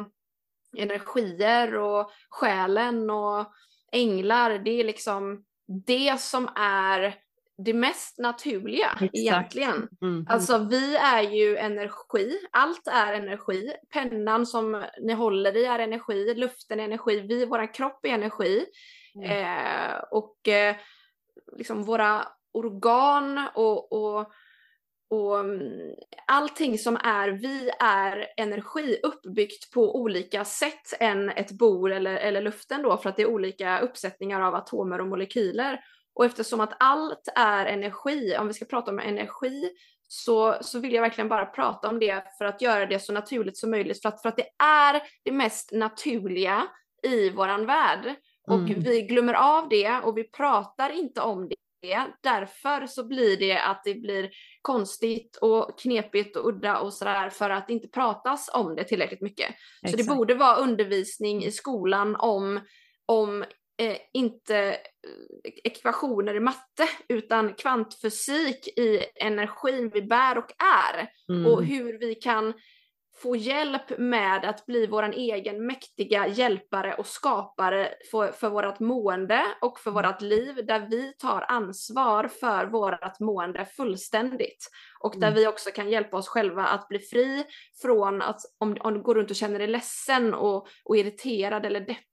Speaker 3: energier och själen och änglar, det är liksom det som är det mest naturliga Exakt. egentligen. Mm. Alltså vi är ju energi, allt är energi. Pennan som ni håller i är energi, luften är energi, vi, vår kropp är energi. Mm. Eh, och eh, liksom våra organ och, och och mm, allting som är vi är energi uppbyggt på olika sätt än ett bor eller, eller luften då för att det är olika uppsättningar av atomer och molekyler. Och eftersom att allt är energi, om vi ska prata om energi, så, så vill jag verkligen bara prata om det för att göra det så naturligt som möjligt. För att, för att det är det mest naturliga i våran värld. Och mm. vi glömmer av det och vi pratar inte om det det. Därför så blir det att det blir konstigt och knepigt och udda och sådär för att det inte pratas om det tillräckligt mycket. Exakt. Så det borde vara undervisning i skolan om, om eh, inte eh, ekvationer i matte utan kvantfysik i energin vi bär och är mm. och hur vi kan få hjälp med att bli vår egen mäktiga hjälpare och skapare för, för vårt mående och för vårt liv där vi tar ansvar för vårt mående fullständigt och där mm. vi också kan hjälpa oss själva att bli fri från att om, om du går runt och känner dig ledsen och, och irriterad eller deppig,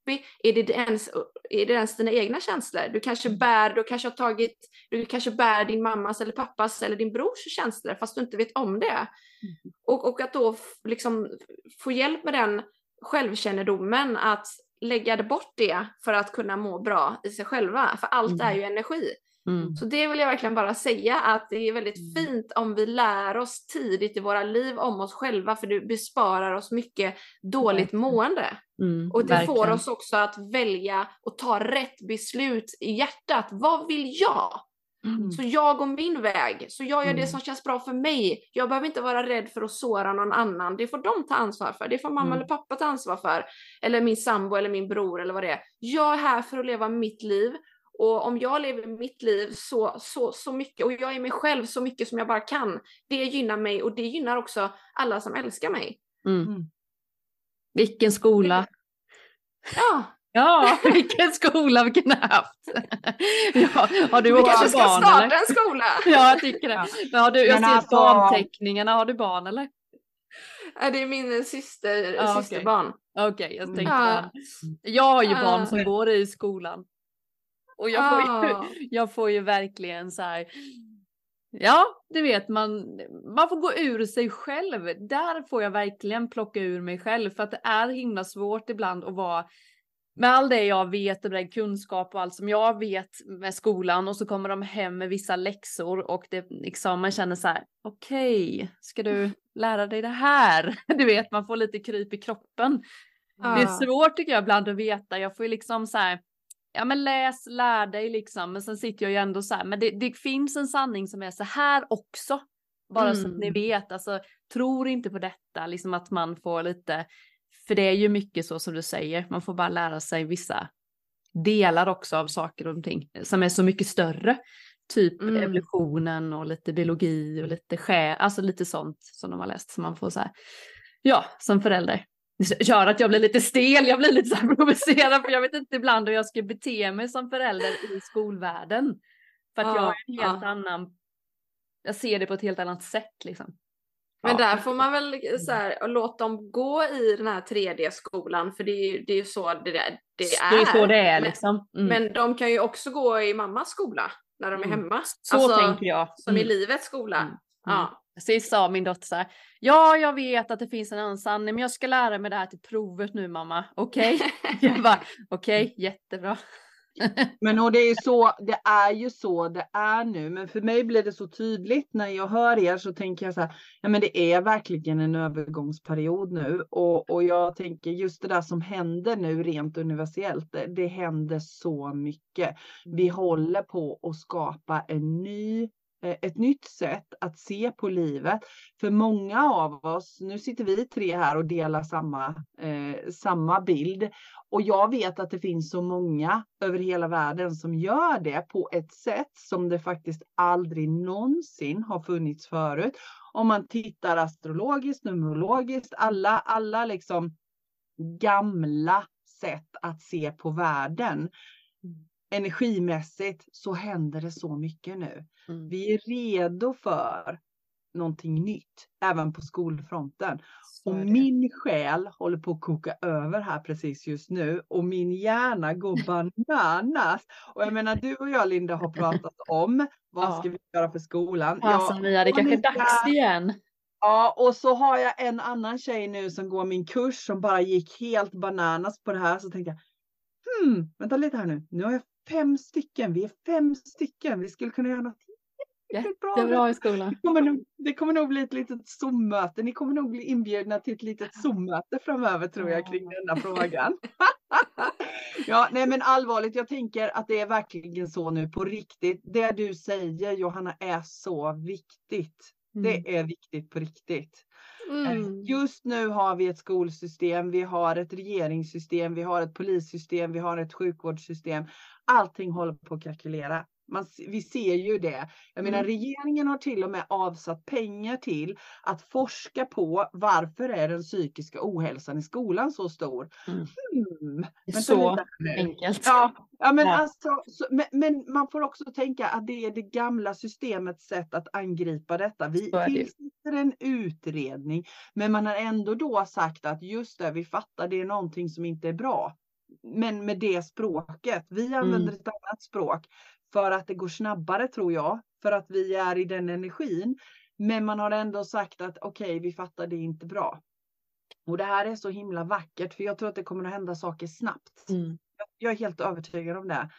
Speaker 3: är det, ens, är det ens dina egna känslor? Du kanske mm. bär, du kanske har tagit, du kanske bär din mammas eller pappas eller din brors känslor fast du inte vet om det. Mm. Och, och att då liksom få hjälp med den självkännedomen att lägga bort det för att kunna må bra i sig själva. För allt mm. är ju energi. Mm. Så det vill jag verkligen bara säga att det är väldigt mm. fint om vi lär oss tidigt i våra liv om oss själva för det besparar oss mycket dåligt mående. Mm, och det verkligen. får oss också att välja och ta rätt beslut i hjärtat. Vad vill jag? Mm. Så jag går min väg, så jag gör det mm. som känns bra för mig. Jag behöver inte vara rädd för att såra någon annan. Det får de ta ansvar för. Det får mamma mm. eller pappa ta ansvar för. Eller min sambo eller min bror eller vad det är. Jag är här för att leva mitt liv och om jag lever mitt liv så, så, så mycket och jag är mig själv så mycket som jag bara kan, det gynnar mig och det gynnar också alla som älskar mig.
Speaker 2: Mm. mm. Vilken skola!
Speaker 3: Ja.
Speaker 2: Ja, vilken skola vi kunde haft. Ja, har du
Speaker 3: vi kanske ska barn, starta eller? en skola.
Speaker 2: Ja, jag tycker det. Men har du, jag ser alltså... barnteckningarna, har du barn eller?
Speaker 3: Det är min syster, ah, systerbarn.
Speaker 2: Okej, okay, jag tänkte ja. Jag har ju barn som går i skolan. Och jag får, ju, ah. jag får ju verkligen så här. Ja, du vet, man, man får gå ur sig själv. Där får jag verkligen plocka ur mig själv för att det är himla svårt ibland att vara med all det jag vet och den kunskap och allt som jag vet med skolan och så kommer de hem med vissa läxor och det liksom man känner så här okej, okay, ska du lära dig det här? Du vet, man får lite kryp i kroppen. Ja. Det är svårt tycker jag ibland att veta. Jag får ju liksom så här, ja men läs, lär dig liksom. Men sen sitter jag ju ändå så här, men det, det finns en sanning som är så här också. Bara mm. så att ni mm. vet, alltså tror inte på detta, liksom att man får lite, för det är ju mycket så som du säger, man får bara lära sig vissa delar också av saker och ting som är så mycket större. Typ mm. evolutionen och lite biologi och lite själ, alltså lite sånt som de har läst som man får så här, ja, som förälder. Gör att jag blir lite stel, jag blir lite så här provocerad för jag vet inte ibland hur jag ska bete mig som förälder i skolvärlden. För att ja, jag har en helt ja. annan, jag ser det på ett helt annat sätt liksom.
Speaker 3: Men där får man väl så här, låta dem gå i den här 3D-skolan för det är ju det är så det, det är.
Speaker 2: Det är så det är liksom.
Speaker 3: Mm. Men de kan ju också gå i mammas skola när de är mm. hemma.
Speaker 2: Så alltså, tänker jag.
Speaker 3: Som mm. i livets skola. Mm. Ja.
Speaker 2: Sist sa min dotter så här, ja jag vet att det finns en annan sanning men jag ska lära mig det här till provet nu mamma, okej? Okay? jag bara, okej, okay, jättebra.
Speaker 1: Men och det är ju så, det är ju så det är nu. Men för mig blir det så tydligt när jag hör er så tänker jag så här, ja men det är verkligen en övergångsperiod nu. Och, och jag tänker just det där som händer nu rent universellt, det, det händer så mycket. Vi håller på att skapa en ny Eh, ett nytt sätt att se på livet. För många av oss, nu sitter vi tre här och delar samma, eh, samma bild. Och jag vet att det finns så många över hela världen som gör det på ett sätt som det faktiskt aldrig någonsin har funnits förut. Om man tittar astrologiskt, numerologiskt, alla, alla liksom gamla sätt att se på världen energimässigt så händer det så mycket nu. Mm. Vi är redo för någonting nytt, även på skolfronten. Och min själ håller på att koka över här precis just nu och min hjärna går bananas. Och jag menar, du och jag Linda har pratat om vad ja. ska vi göra för skolan?
Speaker 2: Alltså ja, Mia, det kanske är dags igen.
Speaker 1: Ja, och så har jag en annan tjej nu som går min kurs som bara gick helt bananas på det här. Så tänkte jag, hmm, vänta lite här nu. Nu har jag fem stycken, vi är fem stycken, vi skulle kunna göra något
Speaker 2: Jättebra i skolan.
Speaker 1: Det kommer, nog, det kommer nog bli ett litet Zoom-möte. Ni kommer nog bli inbjudna till ett litet Zoom-möte framöver tror jag kring denna frågan. ja, nej men allvarligt, jag tänker att det är verkligen så nu på riktigt. Det du säger Johanna är så viktigt. Mm. Det är viktigt på riktigt. Mm. Just nu har vi ett skolsystem, vi har ett regeringssystem, vi har ett polissystem, vi har ett sjukvårdssystem. Allting håller på att kalkylera. Man, vi ser ju det. Jag menar, mm. regeringen har till och med avsatt pengar till att forska på varför är den psykiska ohälsan i skolan så stor. Mm.
Speaker 2: Hmm. så enkelt.
Speaker 1: Ja, ja, men, ja. Alltså, så, men, men, man får också tänka att det är det gamla systemets sätt att angripa detta. Vi tillsätter en utredning, men man har ändå då sagt att just det, vi fattar det är någonting som inte är bra men med det språket. Vi använder mm. ett annat språk för att det går snabbare tror jag, för att vi är i den energin. Men man har ändå sagt att okej, okay, vi fattar det inte bra. Och det här är så himla vackert, för jag tror att det kommer att hända saker snabbt. Mm. Jag är helt övertygad om det.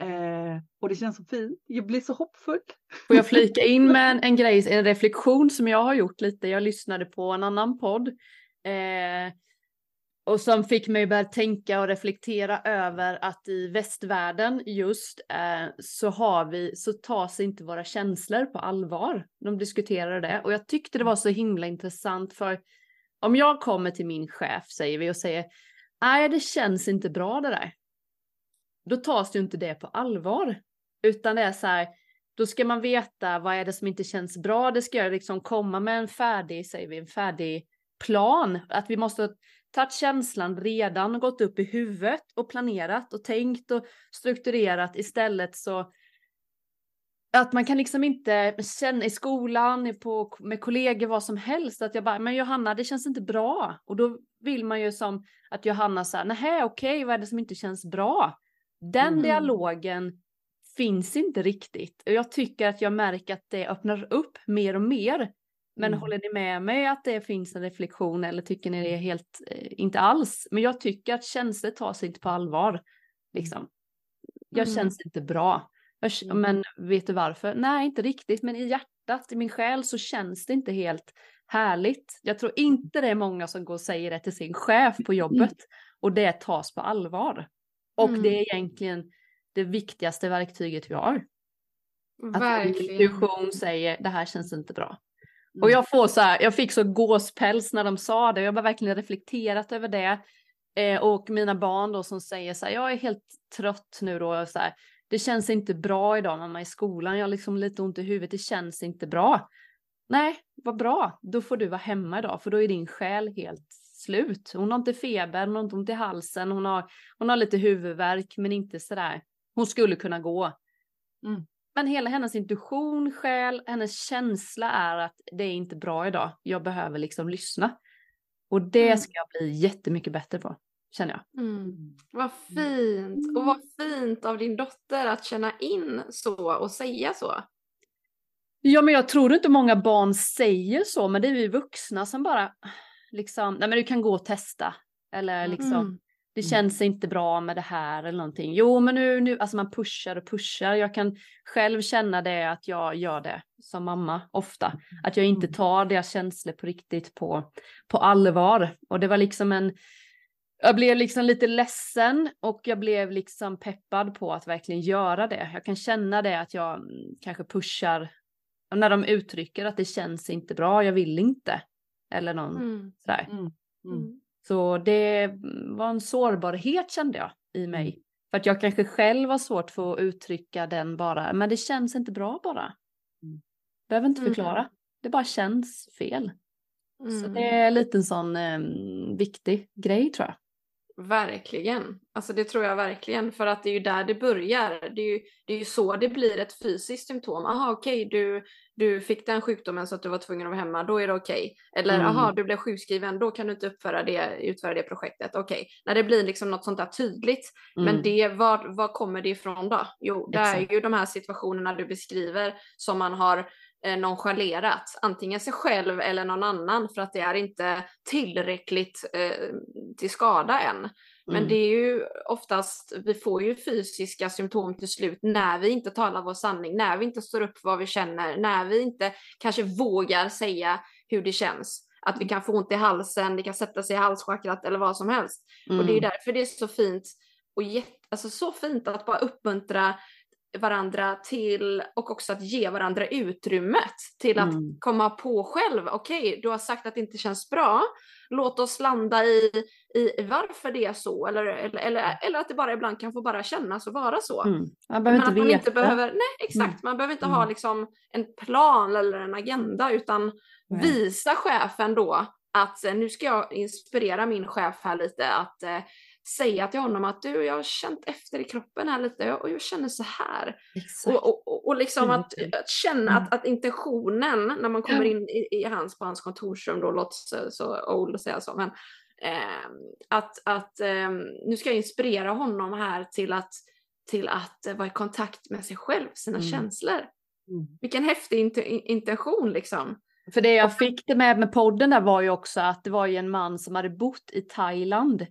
Speaker 1: Eh, och det känns så fint. Jag blir så hoppfull.
Speaker 2: Får jag flika in med en, en grej, en reflektion som jag har gjort lite. Jag lyssnade på en annan podd eh, och som fick mig att börja tänka och reflektera över att i västvärlden just eh, så har vi, så tas inte våra känslor på allvar. De diskuterar det och jag tyckte det var så himla intressant för om jag kommer till min chef säger vi och säger nej det känns inte bra det där. Då tas ju inte det på allvar. Utan det är så här, då ska man veta vad är det som inte känns bra. Det ska jag liksom komma med en färdig, säger vi, en färdig plan. Att vi måste tagit känslan redan, gått upp i huvudet och planerat och tänkt och strukturerat istället så att man kan liksom inte känna i skolan, på, med kollegor, vad som helst, att jag bara, men Johanna, det känns inte bra. Och då vill man ju som att Johanna säger, nej okej, okay, vad är det som inte känns bra? Den mm. dialogen finns inte riktigt. Och jag tycker att jag märker att det öppnar upp mer och mer men mm. håller ni med mig att det finns en reflektion eller tycker ni det är helt, eh, inte alls? Men jag tycker att känslor tas inte på allvar. Liksom. Jag mm. känns inte bra. Jag, mm. men vet du varför? Nej, inte riktigt. Men i hjärtat, i min själ så känns det inte helt härligt. Jag tror inte det är många som går och säger det till sin chef på jobbet. och det tas på allvar. Och
Speaker 3: Mm.
Speaker 2: det är egentligen det viktigaste verktyget vi har. Att
Speaker 3: Verkligen.
Speaker 2: intuition säger det här känns inte bra.
Speaker 1: Mm.
Speaker 2: Och jag får så här, jag fick så gåspäls när de sa det. Jag har verkligen reflekterat över det. Eh, och mina barn då som säger så här, jag är helt trött nu då. Så här, det känns inte bra idag mamma i skolan. Jag har liksom lite ont i huvudet. Det känns inte bra. Nej, vad bra. Då får du vara hemma idag för då är din själ helt slut. Hon har inte feber, hon har inte ont i halsen, hon har, hon har lite huvudvärk men inte sådär. Hon skulle kunna gå.
Speaker 1: Mm.
Speaker 2: Men hela hennes intuition, själ, hennes känsla är att det är inte bra idag. Jag behöver liksom lyssna. Och det
Speaker 3: Mm.
Speaker 2: ska jag bli jättemycket bättre på, känner jag.
Speaker 3: Mm. Vad fint! Och vad fint av din dotter att känna in så och säga så.
Speaker 2: Ja, men jag tror inte många barn säger så, men det är vi vuxna som bara liksom, nej men du kan gå och testa. Eller liksom,
Speaker 3: Mm.
Speaker 2: Det känns inte bra med det här eller någonting. Jo, men nu, nu, alltså man pushar och pushar. Jag kan själv känna det att jag gör det som mamma ofta. Att jag inte
Speaker 1: Mm.
Speaker 2: tar deras känslor på riktigt på, på allvar. Och det var liksom en, jag blev liksom lite ledsen och jag blev liksom peppad på att verkligen göra det. Jag kan känna det att jag mm, kanske pushar när de uttrycker att det känns inte bra, jag vill inte. Eller någon
Speaker 3: Mm.
Speaker 2: sådär.
Speaker 1: Mm. Mm.
Speaker 3: Mm.
Speaker 2: Så det var en sårbarhet kände jag i mig. För att jag kanske själv har svårt för att uttrycka den bara, men det känns inte bra bara.
Speaker 1: Mm.
Speaker 2: Behöver inte
Speaker 3: Mm.
Speaker 2: förklara, det bara känns fel. Så
Speaker 3: Mm.
Speaker 2: det är lite en sån eh, viktig grej tror jag.
Speaker 3: Verkligen. Alltså det tror jag verkligen. För att det är ju där det börjar. Det är ju, det är ju så det blir ett fysiskt symptom. Aha, okej, du, du fick den sjukdomen så att du var tvungen att vara hemma. Då är det okej. Eller
Speaker 2: Mm.
Speaker 3: aha, du blev sjukskriven. Då kan du inte uppföra det, utföra det projektet. Okej. När det blir liksom något sånt där tydligt. Men
Speaker 2: Mm.
Speaker 3: det, var, var kommer det ifrån då? Jo, det
Speaker 2: Exakt.
Speaker 3: är ju de här situationerna du beskriver som man har eh, nonchalerat. Antingen sig själv eller någon annan för att det är inte tillräckligt eh, till skada än. Men
Speaker 2: Mm.
Speaker 3: det är ju oftast, vi får ju fysiska symptom till slut när vi inte talar vår sanning, när vi inte står upp för vad vi känner, när vi inte kanske vågar säga hur det känns. Att vi kan få ont i halsen, det kan sätta sig i halschakrat eller vad som helst. Och det är
Speaker 2: Mm.
Speaker 3: därför det är så fint och jätte, alltså så fint att bara uppmuntra varandra till och också att ge varandra utrymmet till att
Speaker 2: Mm.
Speaker 3: komma på själv. Okej, du har sagt att det inte känns bra. Låt oss landa i, i varför det är så eller, eller, eller, eller att det bara ibland kan få bara kännas och vara så.
Speaker 2: Mm. Man
Speaker 3: Men
Speaker 2: behöver
Speaker 3: att
Speaker 2: inte veta.
Speaker 3: inte behöver, nej exakt, man behöver inte ha
Speaker 2: Mm.
Speaker 3: liksom en plan eller en agenda utan
Speaker 2: Nej.
Speaker 3: visa chefen då att nu ska jag inspirera min chef här lite att eh, säga till honom att du, jag har känt efter i kroppen här lite och jag känner så här.
Speaker 2: Exakt.
Speaker 3: Och, och, och, liksom att, att känna
Speaker 2: Mm.
Speaker 3: att, att intentionen när man kommer in i, i hans, på hans kontorsrum då, låter så, så old att säga så, men eh, att, att eh, nu ska jag inspirera honom här till att, till att eh, vara i kontakt med sig själv, sina
Speaker 2: Mm.
Speaker 3: känslor.
Speaker 1: Mm.
Speaker 3: Vilken häftig int- intention liksom.
Speaker 2: För det jag fick det med med podden där var ju också att det var ju en man som hade bott i Thailand.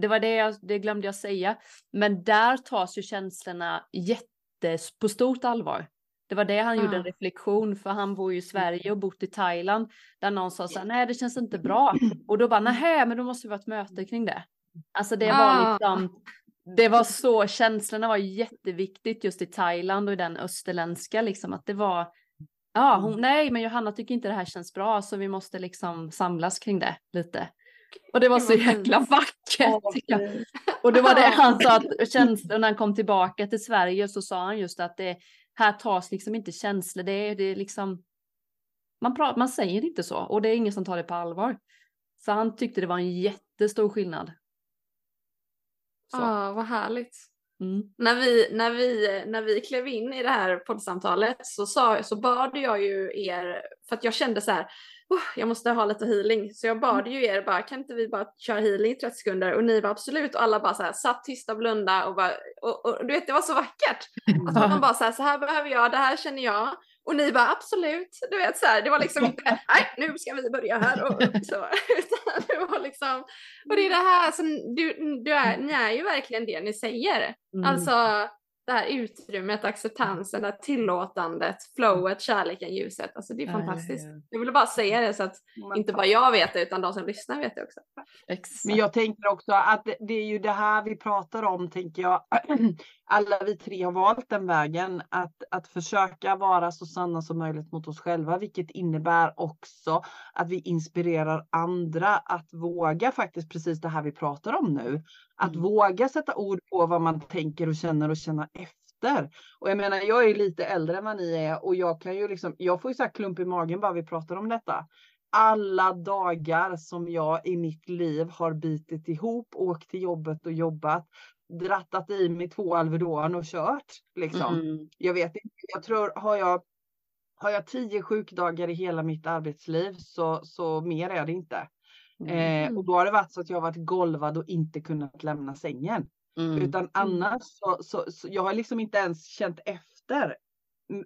Speaker 2: Det var det jag, det glömde jag säga. Men där tas ju känslorna jätte, på stort allvar. Det var det han gjorde en
Speaker 3: Ah.
Speaker 2: reflektion för han bor ju i Sverige och bott i Thailand. Där någon sa så här, nej det känns inte bra. Och då bara, nej men då måste vi ha ett möte kring det. Alltså det var
Speaker 3: Ah.
Speaker 2: liksom, det var så, känslorna var jätteviktigt just i Thailand och i den österländska liksom att det var Ja, hon, nej, men Johanna tycker inte det här känns bra så vi måste liksom samlas kring det lite. Och det var så jäkla vackert. Och det var det han sa att känslor när han kom tillbaka till Sverige så sa han just att det här tas liksom inte känslor. Det är, det är liksom. Man pratar, man säger inte så och det är ingen som tar det på allvar. Så han tyckte det var en jättestor skillnad.
Speaker 3: Ja, vad härligt.
Speaker 2: Mm.
Speaker 3: När vi, när, vi, när vi klev in i det här poddsamtalet så, sa, så bad jag ju er, för att jag kände så här, "Oh, jag måste ha lite healing. Så jag bad ju er bara, kan inte vi bara köra healing i 30 sekunder? Och ni var absolut, och alla bara så här, satt tysta, blunda och bara, och, och, du vet det var så vackert. Alltså man bara så här, så här behöver jag, det här känner jag. Och ni bara absolut, du vet så här, det var liksom inte, nej nu ska vi börja här och så. Utan det var liksom, och det är det här, som du, du är, ni är ju verkligen det ni säger.
Speaker 2: Mm.
Speaker 3: Alltså det här utrymmet, acceptansen, det här tillåtandet, flowet, kärleken, ljuset. Alltså det är fantastiskt. Jag ville bara säga det så att inte bara jag vet det utan de som lyssnar vet det också.
Speaker 1: Exakt. Men jag tänker också att det är ju det här vi pratar om, tänker jag. Alla vi tre har valt den vägen att, att försöka vara så sanna som möjligt mot oss själva, vilket innebär också att vi inspirerar andra att våga faktiskt precis det här vi pratar om nu. Att mm. våga sätta ord på vad man tänker och känner och känna efter. Och jag menar, jag är lite äldre än vad ni är och jag kan ju liksom, jag får ju så här klump i magen bara vi pratar om detta. Alla dagar som jag i mitt liv har bitit ihop, åkt till jobbet och jobbat, drattat i mig två Alvedon och kört. Liksom. Mm. Jag vet inte, jag tror, har jag har jag tio sjukdagar i hela mitt arbetsliv så, så mer är det inte. Mm. Eh, och då har det varit så att jag har varit golvad och inte kunnat lämna sängen. Mm. Utan mm. annars så, så, så, jag har liksom inte ens känt efter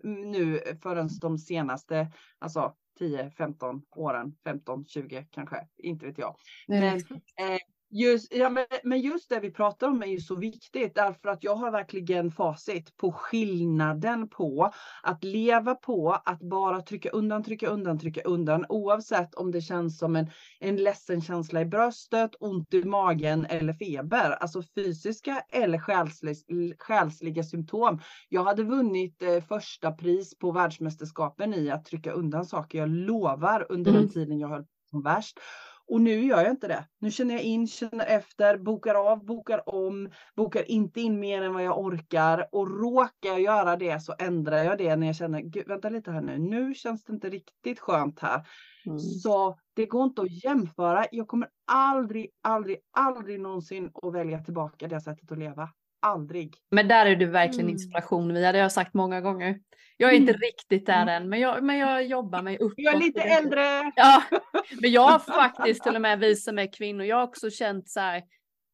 Speaker 1: nu förrän de senaste, alltså 10, 15 åren, 15, 20 kanske, inte vet jag. Men, eh, Just, ja, men, men just det vi pratar om är ju så viktigt därför att jag har verkligen facit på skillnaden på att leva på att bara trycka undan, trycka undan, trycka undan oavsett om det känns som en, en ledsen känsla i bröstet, ont i magen eller feber, alltså fysiska eller själsliga, själsliga symptom. Jag hade vunnit eh, första pris på världsmästerskapen i att trycka undan saker, jag lovar, under mm. den tiden jag höll som värst. Och nu gör jag inte det. Nu känner jag in, känner efter, bokar av, bokar om, bokar inte in mer än vad jag orkar. Och råkar jag göra det så ändrar jag det när jag känner, Gud, vänta lite här nu, nu känns det inte riktigt skönt här. Mm. Så det går inte att jämföra. Jag kommer aldrig, aldrig, aldrig någonsin att välja tillbaka det sättet att leva. Aldrig.
Speaker 2: Men där är du verkligen mm. inspiration Via, det har jag sagt många gånger. Jag är inte mm. riktigt där mm. än, men jag, men jag jobbar mig upp.
Speaker 1: Jag är lite äldre.
Speaker 2: Ja, men jag har faktiskt till och med vi som är kvinnor, jag har också känt så här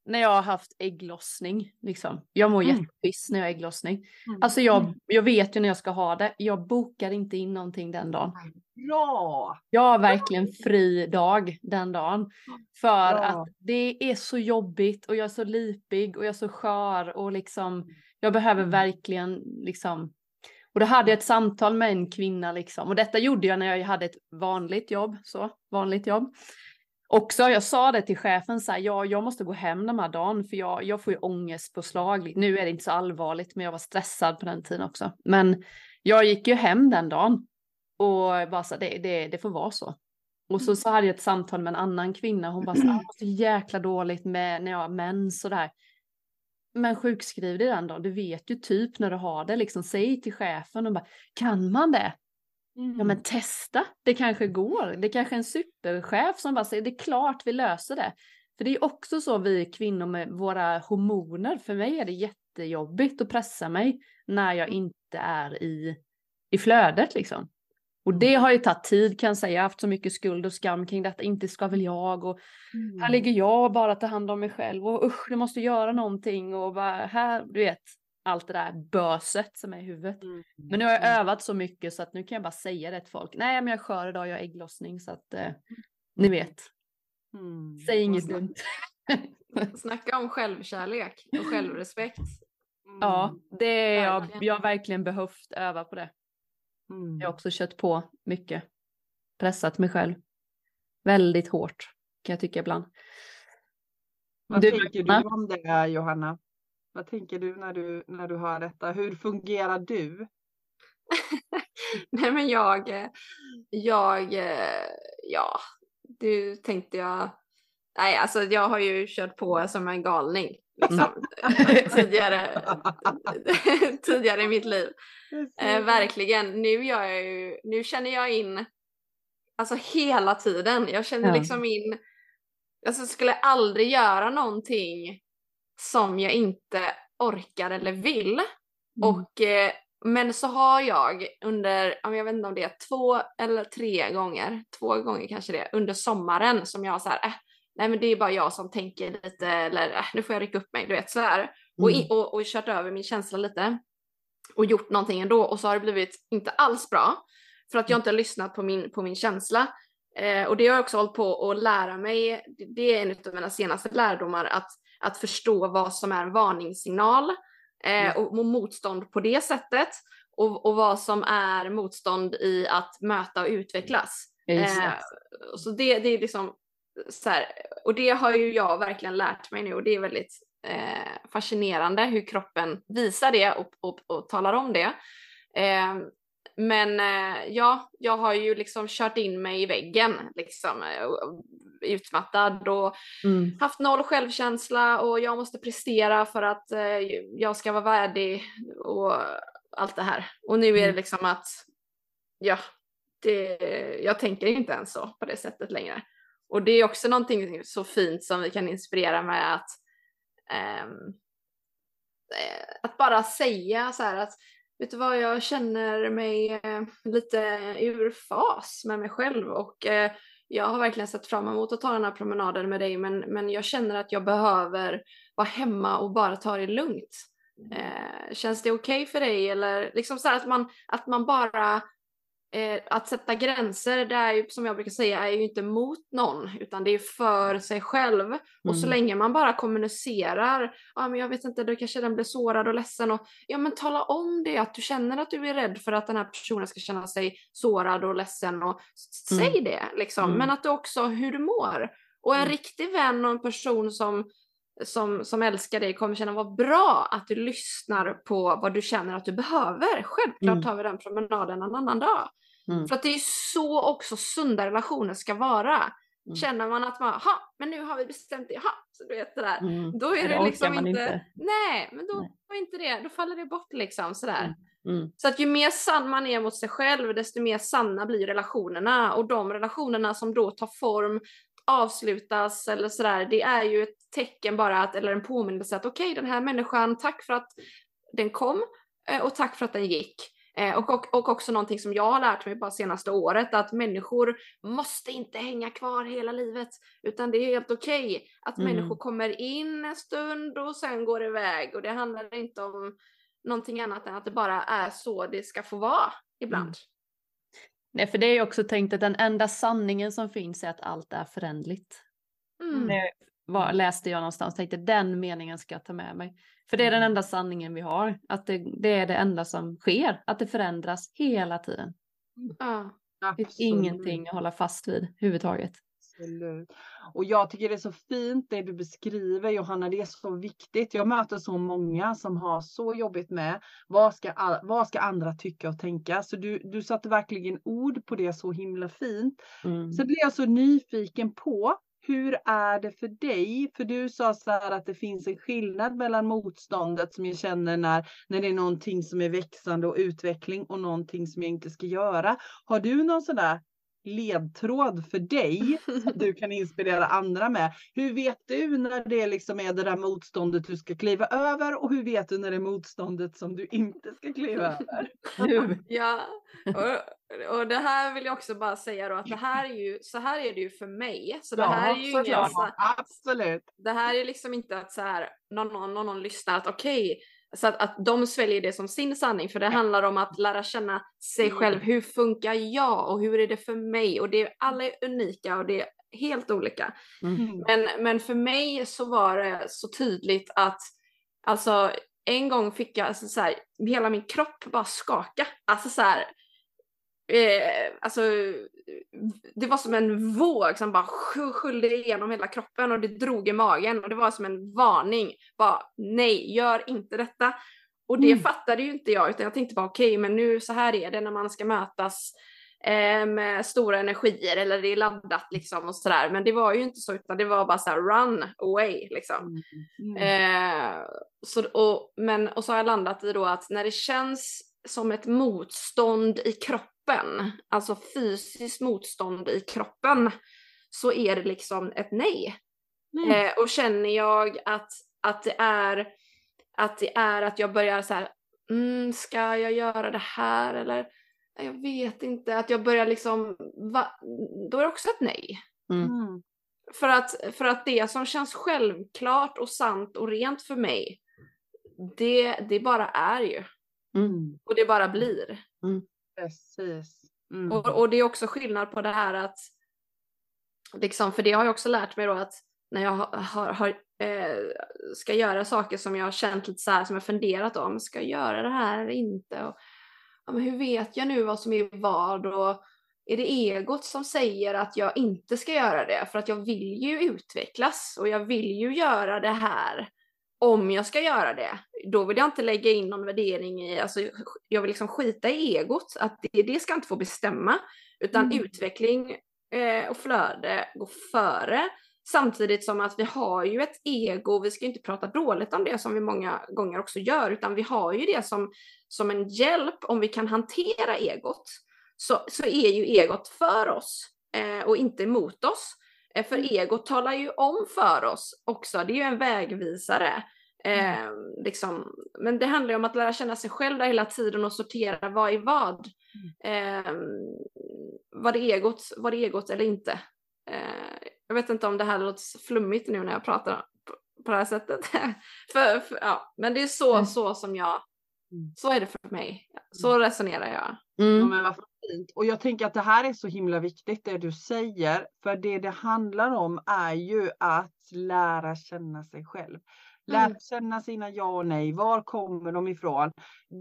Speaker 2: när jag har haft ägglossning, liksom. Jag mår mm. jättepiss när jag har ägglossning. Mm. Alltså jag, mm. jag vet ju när jag ska ha det. Jag bokar inte in någonting den dagen.
Speaker 1: Bra!
Speaker 2: Jag har verkligen fri dag den dagen. För Bra. att det är så jobbigt och jag är så lipig och jag är så skör och liksom jag behöver verkligen liksom och då hade jag ett samtal med en kvinna liksom och detta gjorde jag när jag hade ett vanligt jobb, så vanligt jobb också, jag sa det till chefen så här, ja, jag måste gå hem den här dagen för jag, jag får ju ångestpåslag. Nu är det inte så allvarligt, men jag var stressad på den tiden också. Men jag gick ju hem den dagen och bara så det, det, det får vara så. Och så, så hade jag ett samtal med en annan kvinna. Hon bara så, här, så jäkla dåligt med när jag har mens och där. Men sjukskriv dig den dagen. Du vet ju typ när du har det. Liksom, säg till chefen och bara, kan man det? Mm. Ja men testa, det kanske går. Det kanske är en superchef som bara säger det är klart vi löser det. För det är också så vi kvinnor med våra hormoner, för mig är det jättejobbigt att pressa mig när jag inte är i, i flödet liksom. Och det har ju tagit tid kan jag säga, jag har haft så mycket skuld och skam kring detta, inte ska väl jag och mm. här ligger jag bara att ta hand om mig själv och usch, du måste göra någonting och bara här, du vet, allt det där böset som är i huvudet. Mm. Men nu har jag mm. övat så mycket så att nu kan jag bara säga det till folk. Nej, men jag är skör idag, jag har ägglossning så att eh, ni vet. Mm. Säg inget dumt.
Speaker 3: Snacka om självkärlek och självrespekt.
Speaker 2: Mm. Ja, det är jag, jag har verkligen behövt öva på det. Mm. Jag har också kört på mycket. Pressat mig själv. Väldigt hårt kan jag tycka ibland.
Speaker 1: Vad du, tänker du om det Johanna? Vad tänker du när du, när du hör detta? Hur fungerar du?
Speaker 3: Nej men jag, jag, ja, du tänkte jag, nej alltså jag har ju kört på som en galning liksom, tidigare, tidigare i mitt liv. Eh, verkligen, nu, gör jag ju, nu känner jag in, alltså hela tiden, jag känner ja. liksom in, alltså skulle aldrig göra någonting som jag inte orkar eller vill. Mm. Och, eh, men så har jag under, jag vet inte om det är två eller tre gånger, två gånger kanske det, under sommaren som jag har så här, äh, nej men det är bara jag som tänker lite eller äh, nu får jag rycka upp mig, du vet så här. Mm. Och, och, och kört över min känsla lite och gjort någonting ändå och så har det blivit inte alls bra för att jag inte har lyssnat på min, på min känsla. Eh, och det har jag också hållit på att lära mig, det är en av mina senaste lärdomar, att att förstå vad som är en varningssignal eh, och, och motstånd på det sättet och, och vad som är motstånd i att möta och utvecklas. Eh, så det, det är liksom så här, och det har ju jag verkligen lärt mig nu och det är väldigt eh, fascinerande hur kroppen visar det och, och, och talar om det. Eh, men eh, ja, jag har ju liksom kört in mig i väggen, liksom eh, utmattad och mm. haft noll självkänsla och jag måste prestera för att eh, jag ska vara värdig och allt det här. Och nu är det mm. liksom att, ja, det, jag tänker inte ens så på det sättet längre. Och det är också någonting så fint som vi kan inspirera med att um, att bara säga så här att vet du vad, jag känner mig eh, lite ur fas med mig själv och eh, jag har verkligen sett fram emot att ta den här promenaden med dig men, men jag känner att jag behöver vara hemma och bara ta det lugnt. Eh, känns det okej okay för dig? Eller liksom så att man, att man bara eh, att sätta gränser, det är ju som jag brukar säga, är ju inte mot någon, utan det är för sig själv. Mm. Och så mm. länge man bara kommunicerar, ja ah, men jag vet inte, då kanske den blir sårad och ledsen och ja men tala om det, att du känner att du är rädd för att den här personen ska känna sig sårad och ledsen och säg mm. det liksom. Mm. Men att du också hur du mår. Och en mm. riktig vän och en person som som, som älskar dig kommer känna vad bra att du lyssnar på vad du känner att du behöver. Självklart mm. tar vi den promenaden en annan dag. Mm. För att det är så också sunda relationer ska vara. Mm. Känner man att man, ha, men nu har vi bestämt det, ha, så du vet det där. Mm. Då är det, det liksom inte, inte, nej, men då, nej. inte det, då faller det bort liksom sådär. Mm. mm. Så att ju mer sann man är mot sig själv, desto mer sanna blir relationerna. Och de relationerna som då tar form, avslutas eller sådär, det är ju ett tecken bara att, eller en påminnelse att okej, okay, den här människan, tack för att den kom eh, och tack för att den gick. Eh, och, och, och också någonting som jag har lärt mig bara senaste året, att människor måste inte hänga kvar hela livet, utan det är helt okej okay att mm. människor kommer in en stund och sen går iväg. Och det handlar inte om någonting annat än att det bara är så det ska få vara ibland. Mm.
Speaker 2: Nej, för det är ju också tänkt att den enda sanningen som finns är att allt är förändligt. Mm. Det var, läste jag någonstans, tänkte den meningen ska jag ta med mig. För det är den mm. enda sanningen vi har, att det, det är det enda som sker, att det förändras hela tiden.
Speaker 3: Ja,
Speaker 2: det finns ingenting att hålla fast vid överhuvudtaget.
Speaker 1: Absolut. Och jag tycker det är så fint det du beskriver Johanna, det är så viktigt. Jag möter så många som har så jobbigt med vad ska, vad ska andra tycka och tänka? Så du, du satte verkligen ord på det så himla fint. Mm. Så blir jag så nyfiken på hur är det för dig? För du sa så här att det finns en skillnad mellan motståndet som jag känner när, när det är någonting som är växande och utveckling och någonting som jag inte ska göra. Har du någon sån där ledtråd för dig som du kan inspirera andra med. Hur vet du när det liksom är det där motståndet du ska kliva över och hur vet du när det är motståndet som du inte ska kliva över?
Speaker 3: ja, och, och det här vill jag också bara säga då att det här är ju, så här är det ju för mig. Så det ja, här är ju ingen,
Speaker 1: så, absolut.
Speaker 3: Det här är liksom inte att så här, någon, någon, någon lyssnar att okej, okay, så att, att de sväljer det som sin sanning, för det handlar om att lära känna sig mm. själv. Hur funkar jag och hur är det för mig? Och det, alla är unika och det är helt olika. Mm. Men, men för mig så var det så tydligt att alltså en gång fick jag alltså så här, hela min kropp bara skaka. Alltså så här, eh, alltså, det var som en våg som bara sköljde igenom hela kroppen och det drog i magen och det var som en varning. Bara nej, gör inte detta. Och det mm. fattade ju inte jag utan jag tänkte bara okej, okay, men nu så här är det när man ska mötas eh, med stora energier eller det är laddat liksom och sådär. Men det var ju inte så utan det var bara så här run away liksom. Mm. Mm. Eh, så, och, men, och så har jag landat i då att när det känns som ett motstånd i kroppen alltså fysiskt motstånd i kroppen, så är det liksom ett nej. Mm. Eh, och känner jag att, att, det är, att det är att jag börjar så här, mm, ska jag göra det här eller jag vet inte, att jag börjar liksom, va? då är det också ett nej. Mm. mm. För, att, för att det som känns självklart och sant och rent för mig, det, det bara är ju. Mm. Och det bara blir.
Speaker 1: Mm. Precis.
Speaker 3: Mm. Och, och, det är också skillnad på det här att, liksom, för det har jag också lärt mig då att när jag har, har, eh, ska göra saker som jag har känt lite så här, som jag funderat om, ska jag göra det här eller inte? Och, ja, men hur vet jag nu vad som är vad? Och är det egot som säger att jag inte ska göra det? För att jag vill ju utvecklas och jag vill ju göra det här om jag ska göra det, då vill jag inte lägga in någon värdering i, alltså jag vill liksom skita i egot, att det, det ska inte få bestämma, utan mm. utveckling eh, och flöde går före. Samtidigt som att vi har ju ett ego, vi ska inte prata dåligt om det som vi många gånger också gör, utan vi har ju det som, som en hjälp om vi kan hantera egot. Så, så är ju egot för oss eh, och inte emot oss. Eh, för mm. egot talar ju om för oss också, det är ju en vägvisare. Mm. Eh, liksom. Men det handlar ju om att lära känna sig själv där hela tiden och sortera vad är vad. Mm. Eh, var, det egot, var det egot eller inte? Eh, jag vet inte om det här låter flummigt nu när jag pratar på, det här sättet. för, för, ja. Men det är så, mm. så som jag. Så är det för mig. Så mm. resonerar jag.
Speaker 1: Mm. Ja, men fint. Och jag tänker att det här är så himla viktigt det du säger. För det det handlar om är ju att lära känna sig själv. Lära mm. känna sina ja och nej. Var kommer de ifrån?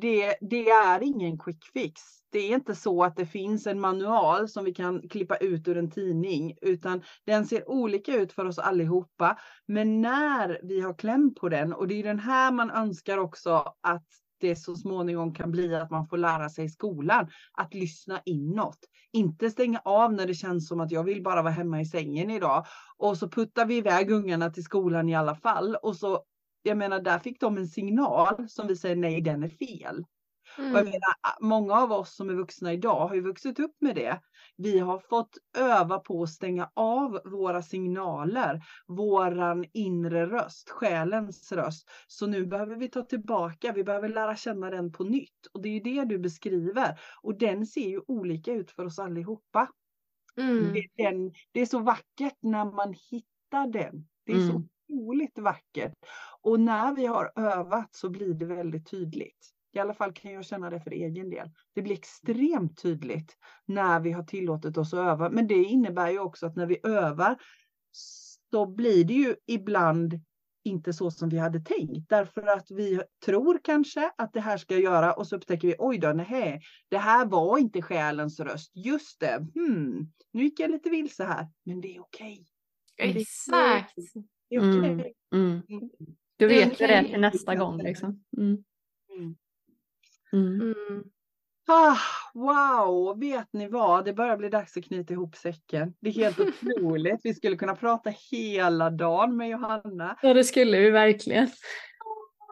Speaker 1: Det, det är ingen quick fix. Det är inte så att det finns en manual som vi kan klippa ut ur en tidning, utan den ser olika ut för oss allihopa. Men när vi har kläm på den, och det är den här man önskar också att det så småningom kan bli att man får lära sig i skolan att lyssna inåt. Inte stänga av när det känns som att jag vill bara vara hemma i sängen idag och så puttar vi iväg ungarna till skolan i alla fall och så jag menar, där fick de en signal som vi säger nej, den är fel. Mm. Och jag mm. menar, många av oss som är vuxna idag har ju vuxit upp med det. Vi har fått öva på att stänga av våra signaler, våran inre röst, själens röst. Så nu behöver vi ta tillbaka, vi behöver lära känna den på nytt. Och det är det du beskriver. Och den ser ju olika ut för oss allihopa. Mm. Det, den, det är så vackert när man hittar den. Det är mm. så otroligt vackert. Och när vi har övat så blir det väldigt tydligt. I alla fall kan jag känna det för egen del. Det blir extremt tydligt när vi har tillåtit oss att öva. Men det innebär ju också att när vi övar så blir det ju ibland inte så som vi hade tänkt. Därför att vi tror kanske att det här ska jag göra och så upptäcker vi oj då, nej, det här var inte själens röst. Just det, hmm, nu gick jag lite vilse här, men det är okej.
Speaker 3: Okay. Exakt.
Speaker 2: Det är. Okay. Mm. Mm. Du vet okay. det till nästa gång liksom. Mm.
Speaker 1: Mm. Mm. Ah, wow, vet ni vad? Det börjar bli dags att knyta ihop säcken. Det är helt otroligt. Vi skulle kunna prata hela dagen med Johanna.
Speaker 2: Ja, det skulle vi verkligen.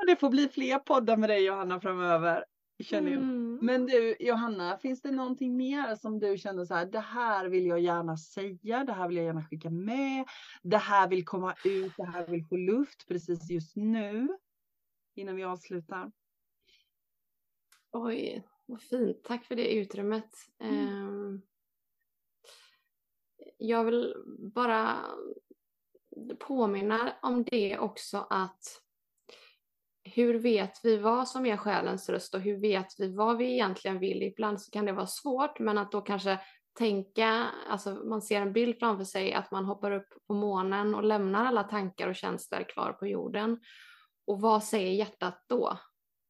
Speaker 1: Det får bli fler poddar med dig Johanna framöver. Känner jag. Mm. Men du Johanna, finns det någonting mer som du känner så här, det här vill jag gärna säga, det här vill jag gärna skicka med, det här vill komma ut, det här vill få luft precis just nu innan vi avslutar?
Speaker 3: Oj, vad fint. Tack för det utrymmet. Mm. Ehm, jag vill bara påminna om det också att hur vet vi vad som är själens röst och hur vet vi vad vi egentligen vill? Ibland så kan det vara svårt, men att då kanske tänka, alltså man ser en bild framför sig att man hoppar upp på månen och lämnar alla tankar och känslor kvar på jorden. Och vad säger hjärtat då?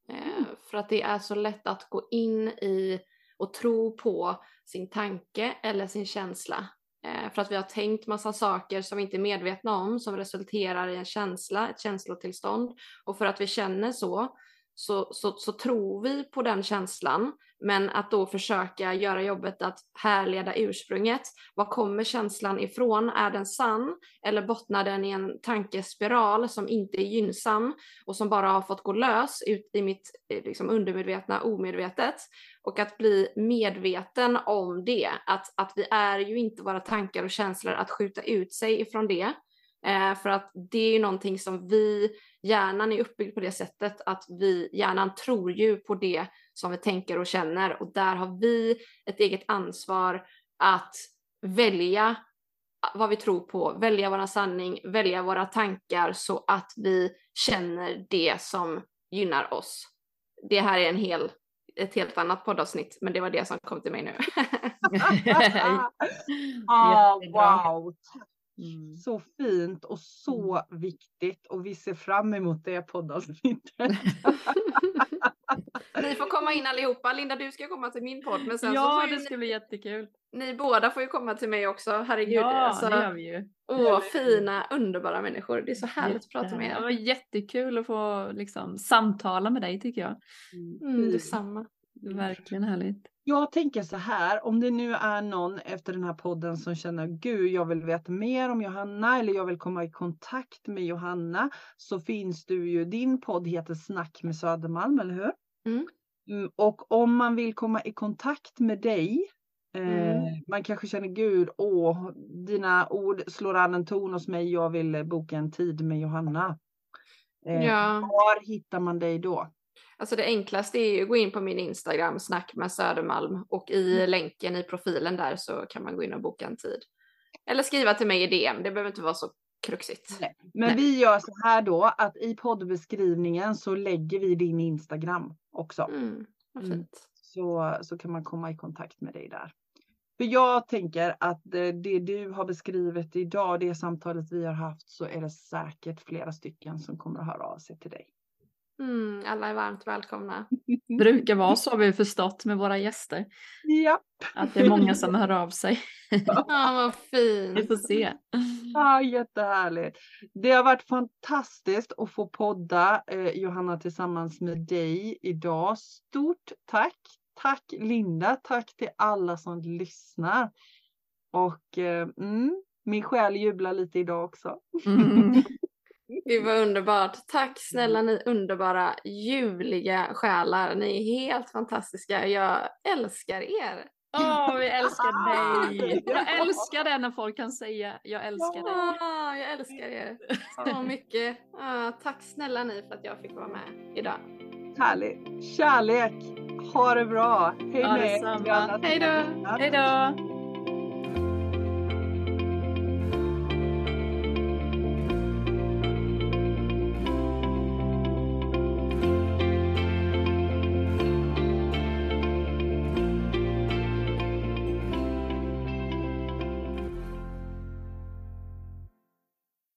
Speaker 3: Eh, mm. För att det är så lätt att gå in i och tro på sin tanke eller sin känsla. Eh, för att vi har tänkt massa saker som vi inte är medvetna om som resulterar i en känsla, ett känslotillstånd. Och för att vi känner så, så, så, så tror vi på den känslan men att då försöka göra jobbet att härleda ursprunget. Var kommer känslan ifrån? Är den sann? Eller bottnar den i en tankespiral som inte är gynnsam och som bara har fått gå lös ut i mitt eh, liksom, undermedvetna omedvetet? Och att bli medveten om det, att, att vi är ju inte våra tankar och känslor att skjuta ut sig ifrån det. Eh, för att det är ju någonting som vi, hjärnan är uppbyggd på det sättet att vi, hjärnan tror ju på det som vi tänker och känner och där har vi ett eget ansvar att välja vad vi tror på, välja våra sanning, välja våra tankar så att vi känner det som gynnar oss. Det här är en hel, ett helt annat poddavsnitt, men det var det som kom till mig nu.
Speaker 1: oh, wow, Mm. Så fint och så mm. viktigt och vi ser fram emot det poddavsnittet.
Speaker 3: ni får komma in allihopa. Linda du ska komma till min podd. Men sen
Speaker 2: ja
Speaker 3: så
Speaker 2: det ska bli jättekul.
Speaker 3: Ni båda får ju komma till mig också. Herregud.
Speaker 2: Ja alltså, det gör vi ju.
Speaker 3: Åh fina underbara människor. Det är så härligt Jätte. att prata med er.
Speaker 2: Det var jättekul att få liksom, samtala med dig tycker jag.
Speaker 3: Mm, mm detsamma.
Speaker 2: Verkligen härligt.
Speaker 1: Jag tänker så här, om det nu är någon efter den här podden som känner gud, jag vill veta mer om Johanna eller jag vill komma i kontakt med Johanna så finns du ju, din podd heter Snack med Södermalm, eller hur?
Speaker 3: Mm.
Speaker 1: mm och om man vill komma i kontakt med dig, eh, mm. man kanske känner gud, åh, dina ord slår an en ton hos mig, jag vill boka en tid med Johanna.
Speaker 3: Eh, ja.
Speaker 1: Var hittar man dig då?
Speaker 3: Alltså det enklaste är ju att gå in på min Instagram, snack med Södermalm och i mm. länken i profilen där så kan man gå in och boka en tid. Eller skriva till mig i DM, det behöver inte vara så kruxigt.
Speaker 1: Nej. Men Nej. vi gör så här då att i poddbeskrivningen så lägger vi din Instagram också.
Speaker 3: Mm, mm.
Speaker 1: Så, så kan man komma i kontakt med dig där. För jag tänker att det, det du har beskrivit idag, det samtalet vi har haft, så är det säkert flera stycken som kommer att höra av sig till dig.
Speaker 3: Mm, alla är varmt välkomna.
Speaker 2: Brukar vara så har vi förstått med våra gäster.
Speaker 1: Ja.
Speaker 2: Att det är många som hör av sig.
Speaker 3: Ja, vad fint.
Speaker 2: Vi får se.
Speaker 1: Ja, jättehärligt. Det har varit fantastiskt att få podda eh, Johanna tillsammans med dig idag. Stort tack. Tack Linda. Tack till alla som lyssnar. Och eh, mm, min själ jublar lite idag också. Mm.
Speaker 3: Gud vad underbart. Tack snälla ni underbara ljuvliga själar. Ni är helt fantastiska. Jag älskar er.
Speaker 2: Åh, oh, vi älskar dig. Jag älskar det när folk kan säga jag älskar dig.
Speaker 3: Ja, jag älskar er så mycket. Ah, tack snälla ni för att jag fick vara med idag.
Speaker 1: Härligt. Kärlek. Ha det bra.
Speaker 2: Hej med
Speaker 3: Hej då.
Speaker 2: Hej då.